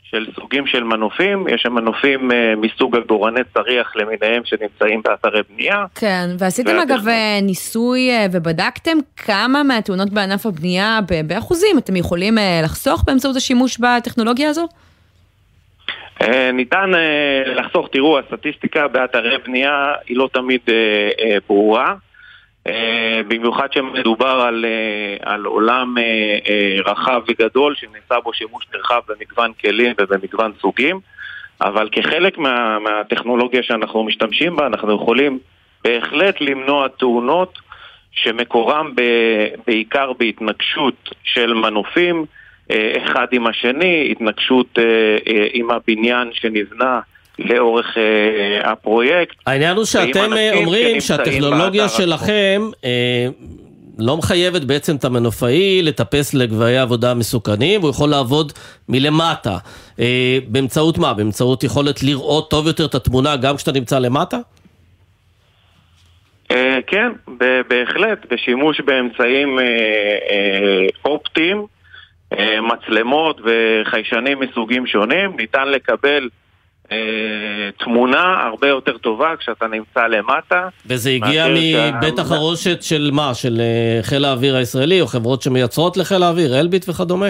של סוגים של מנופים, יש שם מנופים אה, מסוג עגורני צריח למיניהם שנמצאים באתרי בנייה. כן, ועשיתם והטכנולוגיה- אגב אה, ניסוי אה, ובדקתם כמה מהתאונות בענף הבנייה ב- באחוזים אתם יכולים אה, לחסוך באמצעות השימוש בטכנולוגיה הזו? אה, ניתן אה, לחסוך, תראו, הסטטיסטיקה באתרי בנייה היא לא תמיד אה, אה, ברורה. אה, במיוחד שמדובר על, אה, על עולם אה, רחב וגדול שנעשה בו שימוש נרחב במגוון כלים ובמגוון סוגים, אבל כחלק מה, מהטכנולוגיה שאנחנו משתמשים בה, אנחנו יכולים בהחלט למנוע תאונות שמקורם ב, בעיקר בהתנגשות של מנופים אחד עם השני, התנגשות עם הבניין שנבנה לאורך אה, הפרויקט. העניין הוא שאתם אה, אומרים שהטכנולוגיה שלכם אה, לא מחייבת בעצם את המנופאי לטפס לגבהי עבודה מסוכנים, הוא יכול לעבוד מלמטה. אה, באמצעות מה? באמצעות יכולת לראות טוב יותר את התמונה גם כשאתה נמצא למטה? אה, כן, בהחלט, בשימוש באמצעים אה, אה, אופטיים, אה, מצלמות וחיישנים מסוגים שונים, ניתן לקבל תמונה הרבה יותר טובה כשאתה נמצא למטה. וזה הגיע מבית החרושת של מה? של אה, חיל האוויר הישראלי, או חברות שמייצרות לחיל האוויר, אלביט וכדומה?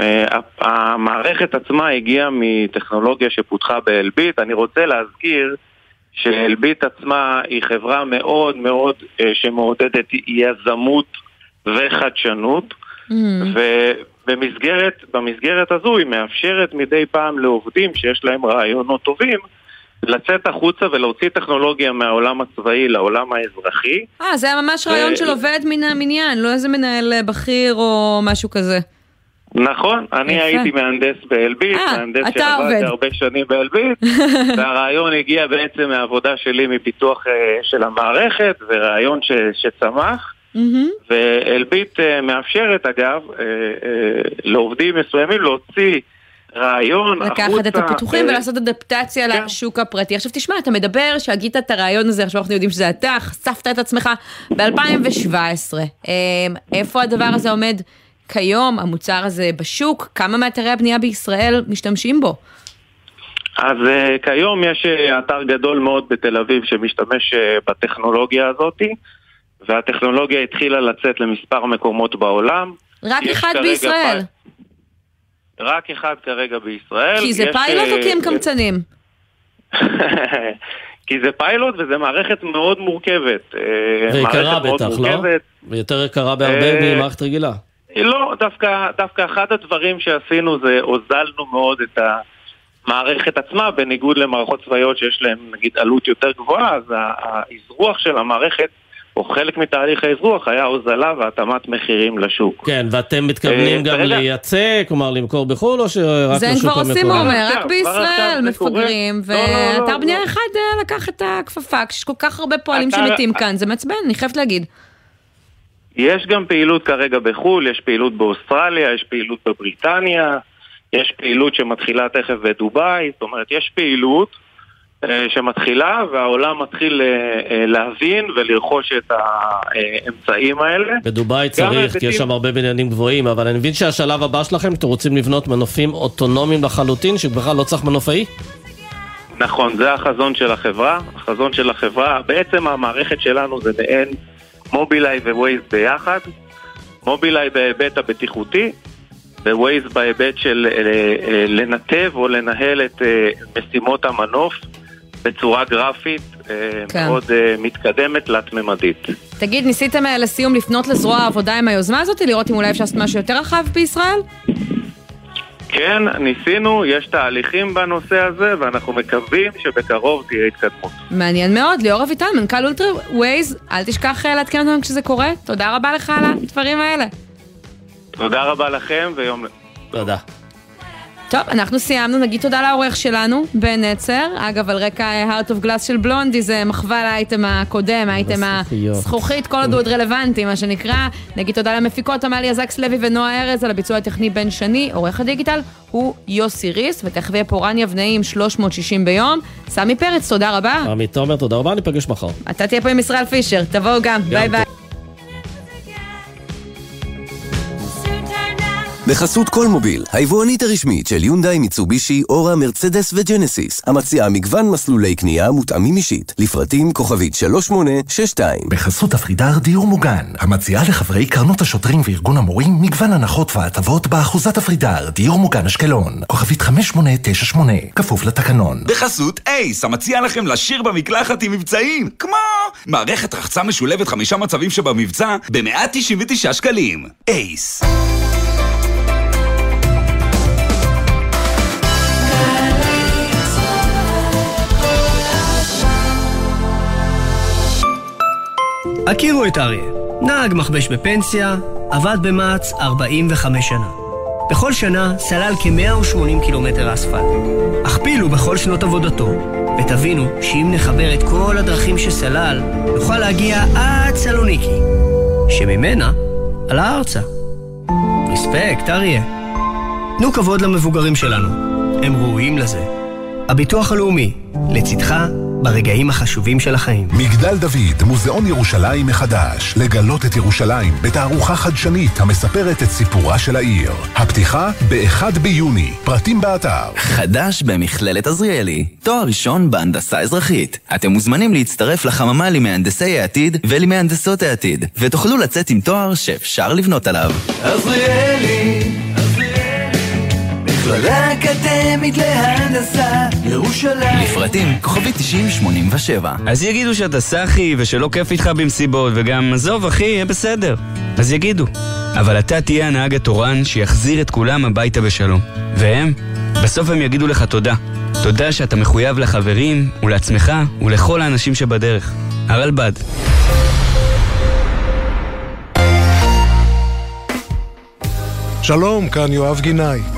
אה, המערכת עצמה הגיעה מטכנולוגיה שפותחה באלביט. אני רוצה להזכיר שאלביט עצמה היא חברה מאוד מאוד אה, שמעודדת יזמות וחדשנות. ובמסגרת במסגרת הזו היא מאפשרת מדי פעם לעובדים שיש להם רעיונות טובים לצאת החוצה ולהוציא טכנולוגיה מהעולם הצבאי לעולם האזרחי. אה, זה היה ממש רעיון ו- של עובד מן המניין, לא איזה מנהל אה, בכיר או משהו כזה. נכון, אני יפה. הייתי מהנדס באלביט, אה, מהנדס שעבד. הרבה שנים באלביט, [LAUGHS] והרעיון הגיע בעצם מהעבודה שלי מפיתוח אה, של המערכת, ורעיון ש, שצמח. מהמם. ואלביט אה, מאפשרת אגב אה, אה, לעובדים מסוימים להוציא רעיון החוצה. לקחת את הפיתוחים אה, ולעשות אדפטציה לשוק הפרטי. עכשיו תשמע, אתה מדבר שהגית את הרעיון הזה, עכשיו אנחנו יודעים שזה אתה, חשפת את עצמך ב-2017. איפה הדבר הזה עומד כיום, המוצר הזה בשוק? כמה מאתרי הבנייה בישראל משתמשים בו? אז uh, כיום יש אתר גדול מאוד בתל אביב שמשתמש uh, בטכנולוגיה הזאתי, והטכנולוגיה התחילה לצאת למספר מקומות בעולם. רק אחד בישראל. פי- רק אחד כרגע בישראל. כי זה יש, פיילוט או אה, כי הם קמצנים? [LAUGHS] כי זה פיילוט וזה מערכת מאוד מורכבת. אה, ויקרה בטח, לא? ויותר יקרה בהרבה אה, ממערכת רגילה. לא, דווקא, דווקא אחד הדברים שעשינו זה הוזלנו מאוד את המערכת עצמה, בניגוד למערכות צבאיות שיש להן נגיד עלות יותר גבוהה, אז האזרוח של המערכת, או חלק מתהליך האזרוח, היה הוזלה והתאמת מחירים לשוק. כן, ואתם מתכוונים אה, גם לייצא, כלומר למכור בחו"ל, או שרק זה הם לשוק כבר המקומי? עושים, הוא אומר, רק בישראל. מפגרים, לא, לא, לא, ואתר בנייה. אחד אה, לקח את הכפפה, כשיש כל כך הרבה פועלים שמתים כאן, זה מעצבן, אני חייבת להגיד. יש גם פעילות כרגע בחו"ל, יש פעילות באוסטרליה, יש פעילות בבריטניה, יש פעילות שמתחילה תכף בדובאי, זאת אומרת, יש פעילות שמתחילה והעולם מתחיל אה, אה, להבין ולרכוש את האמצעים האלה. בדובאי צריך, כי יש שם הרבה בניינים גבוהים, אבל אני מבין שהשלב הבא שלכם, שאתם רוצים לבנות מנופים אוטונומיים לחלוטין, שבכלל לא צריך מנופאי? נכון, זה החזון של החברה. החזון של החברה, בעצם המערכת שלנו זה מעין מובילאיי ווייז ביחד. מובילאיי בהיבט הבטיחותי, ווייז בהיבט של אה, אה, לנתב או לנהל את אה, משימות המנוף בצורה גרפית אה, כן. מאוד אה, מתקדמת, תלת-ממדית. תגיד, ניסיתם אה, לסיום לפנות לזרוע העבודה עם היוזמה הזאת, לראות אם אולי אפשר לעשות משהו יותר רחב בישראל? כן, ניסינו, יש תהליכים בנושא הזה, ואנחנו מקווים שבקרוב תהיה התקדמות. מעניין מאוד, ליאור אביטל, מנכ"ל אולטרה ווייז, אל תשכח לעדכן אותנו כשזה קורה. תודה רבה לך על הדברים האלה. תודה רבה לכם, ויום... תודה. טוב, אנחנו סיימנו, נגיד תודה לעורך שלנו, בן נצר. אגב, על רקע אה, Heart of Glass של בלונדי, זה מחווה לאייטם הקודם, האייטם. הזכוכית, כל עוד הוא עוד רלוונטי, מה שנקרא. נגיד תודה למפיקות עמליה זקס לוי ונועה ארז על הביצוע הטכני בן שני. עורך הדיגיטל הוא יוסי ריס, ותכף יהיה פה רן יבנאי עם 360 ביום. סמי פרץ, תודה רבה. עמית תומר, תודה רבה, ניפגש מחר. אתה תהיה פה עם ישראל פישר, תבואו גם, ביי ביי. בחסות כלמוביל, היבואנית הרשמית של יונדאי, מיצובישי, אורה, מרצדס וג'נסיס, המציעה מגוון מסלולי קנייה מותאמים אישית, לפרטים כוכבית 3862. בחסות אפרידר דיור מוגן, המציעה לחברי קרנות השוטרים וארגון המורים מגוון הנחות והטבות באחוזת אפרידר, דיור מוגן אשקלון, כוכבית 5898, כפוף לתקנון. בחסות אייס, המציע לכם לשיר במקלחת עם מבצעים, כמו מערכת רחצה משולבת חמישה מצבים שבמבצע ב-199 שקלים. אייס. הכירו את אריה, נהג מכבש בפנסיה, עבד במע"צ 45 שנה. בכל שנה סלל כ-180 קילומטר אספלט. הכפילו בכל שנות עבודתו, ותבינו שאם נחבר את כל הדרכים שסלל, נוכל להגיע עד סלוניקי, שממנה עלה ארצה. רספקט, אריה. תנו כבוד למבוגרים שלנו, הם ראויים לזה. הביטוח הלאומי, לצדך ברגעים החשובים של החיים. מגדל דוד, מוזיאון ירושלים מחדש. לגלות את ירושלים בתערוכה חדשנית המספרת את סיפורה של העיר. הפתיחה ב-1 ביוני. פרטים באתר. חדש במכללת עזריאלי. תואר ראשון בהנדסה אזרחית. אתם מוזמנים להצטרף לחממה למהנדסי העתיד ולמהנדסות העתיד, ותוכלו לצאת עם תואר שאפשר לבנות עליו. עזריאלי, מכללה אקדמית להנדסה, ירושלים. לפרטים, כוכבי 9087. אז יגידו שאתה סאחי ושלא כיף איתך במסיבות, וגם, עזוב אחי, יהיה בסדר. אז יגידו. אבל אתה תהיה הנהג התורן שיחזיר את כולם הביתה בשלום. והם? בסוף הם יגידו לך תודה. תודה שאתה מחויב לחברים, ולעצמך, ולכל האנשים שבדרך. הרלב"ד. שלום, כאן יואב גינאי.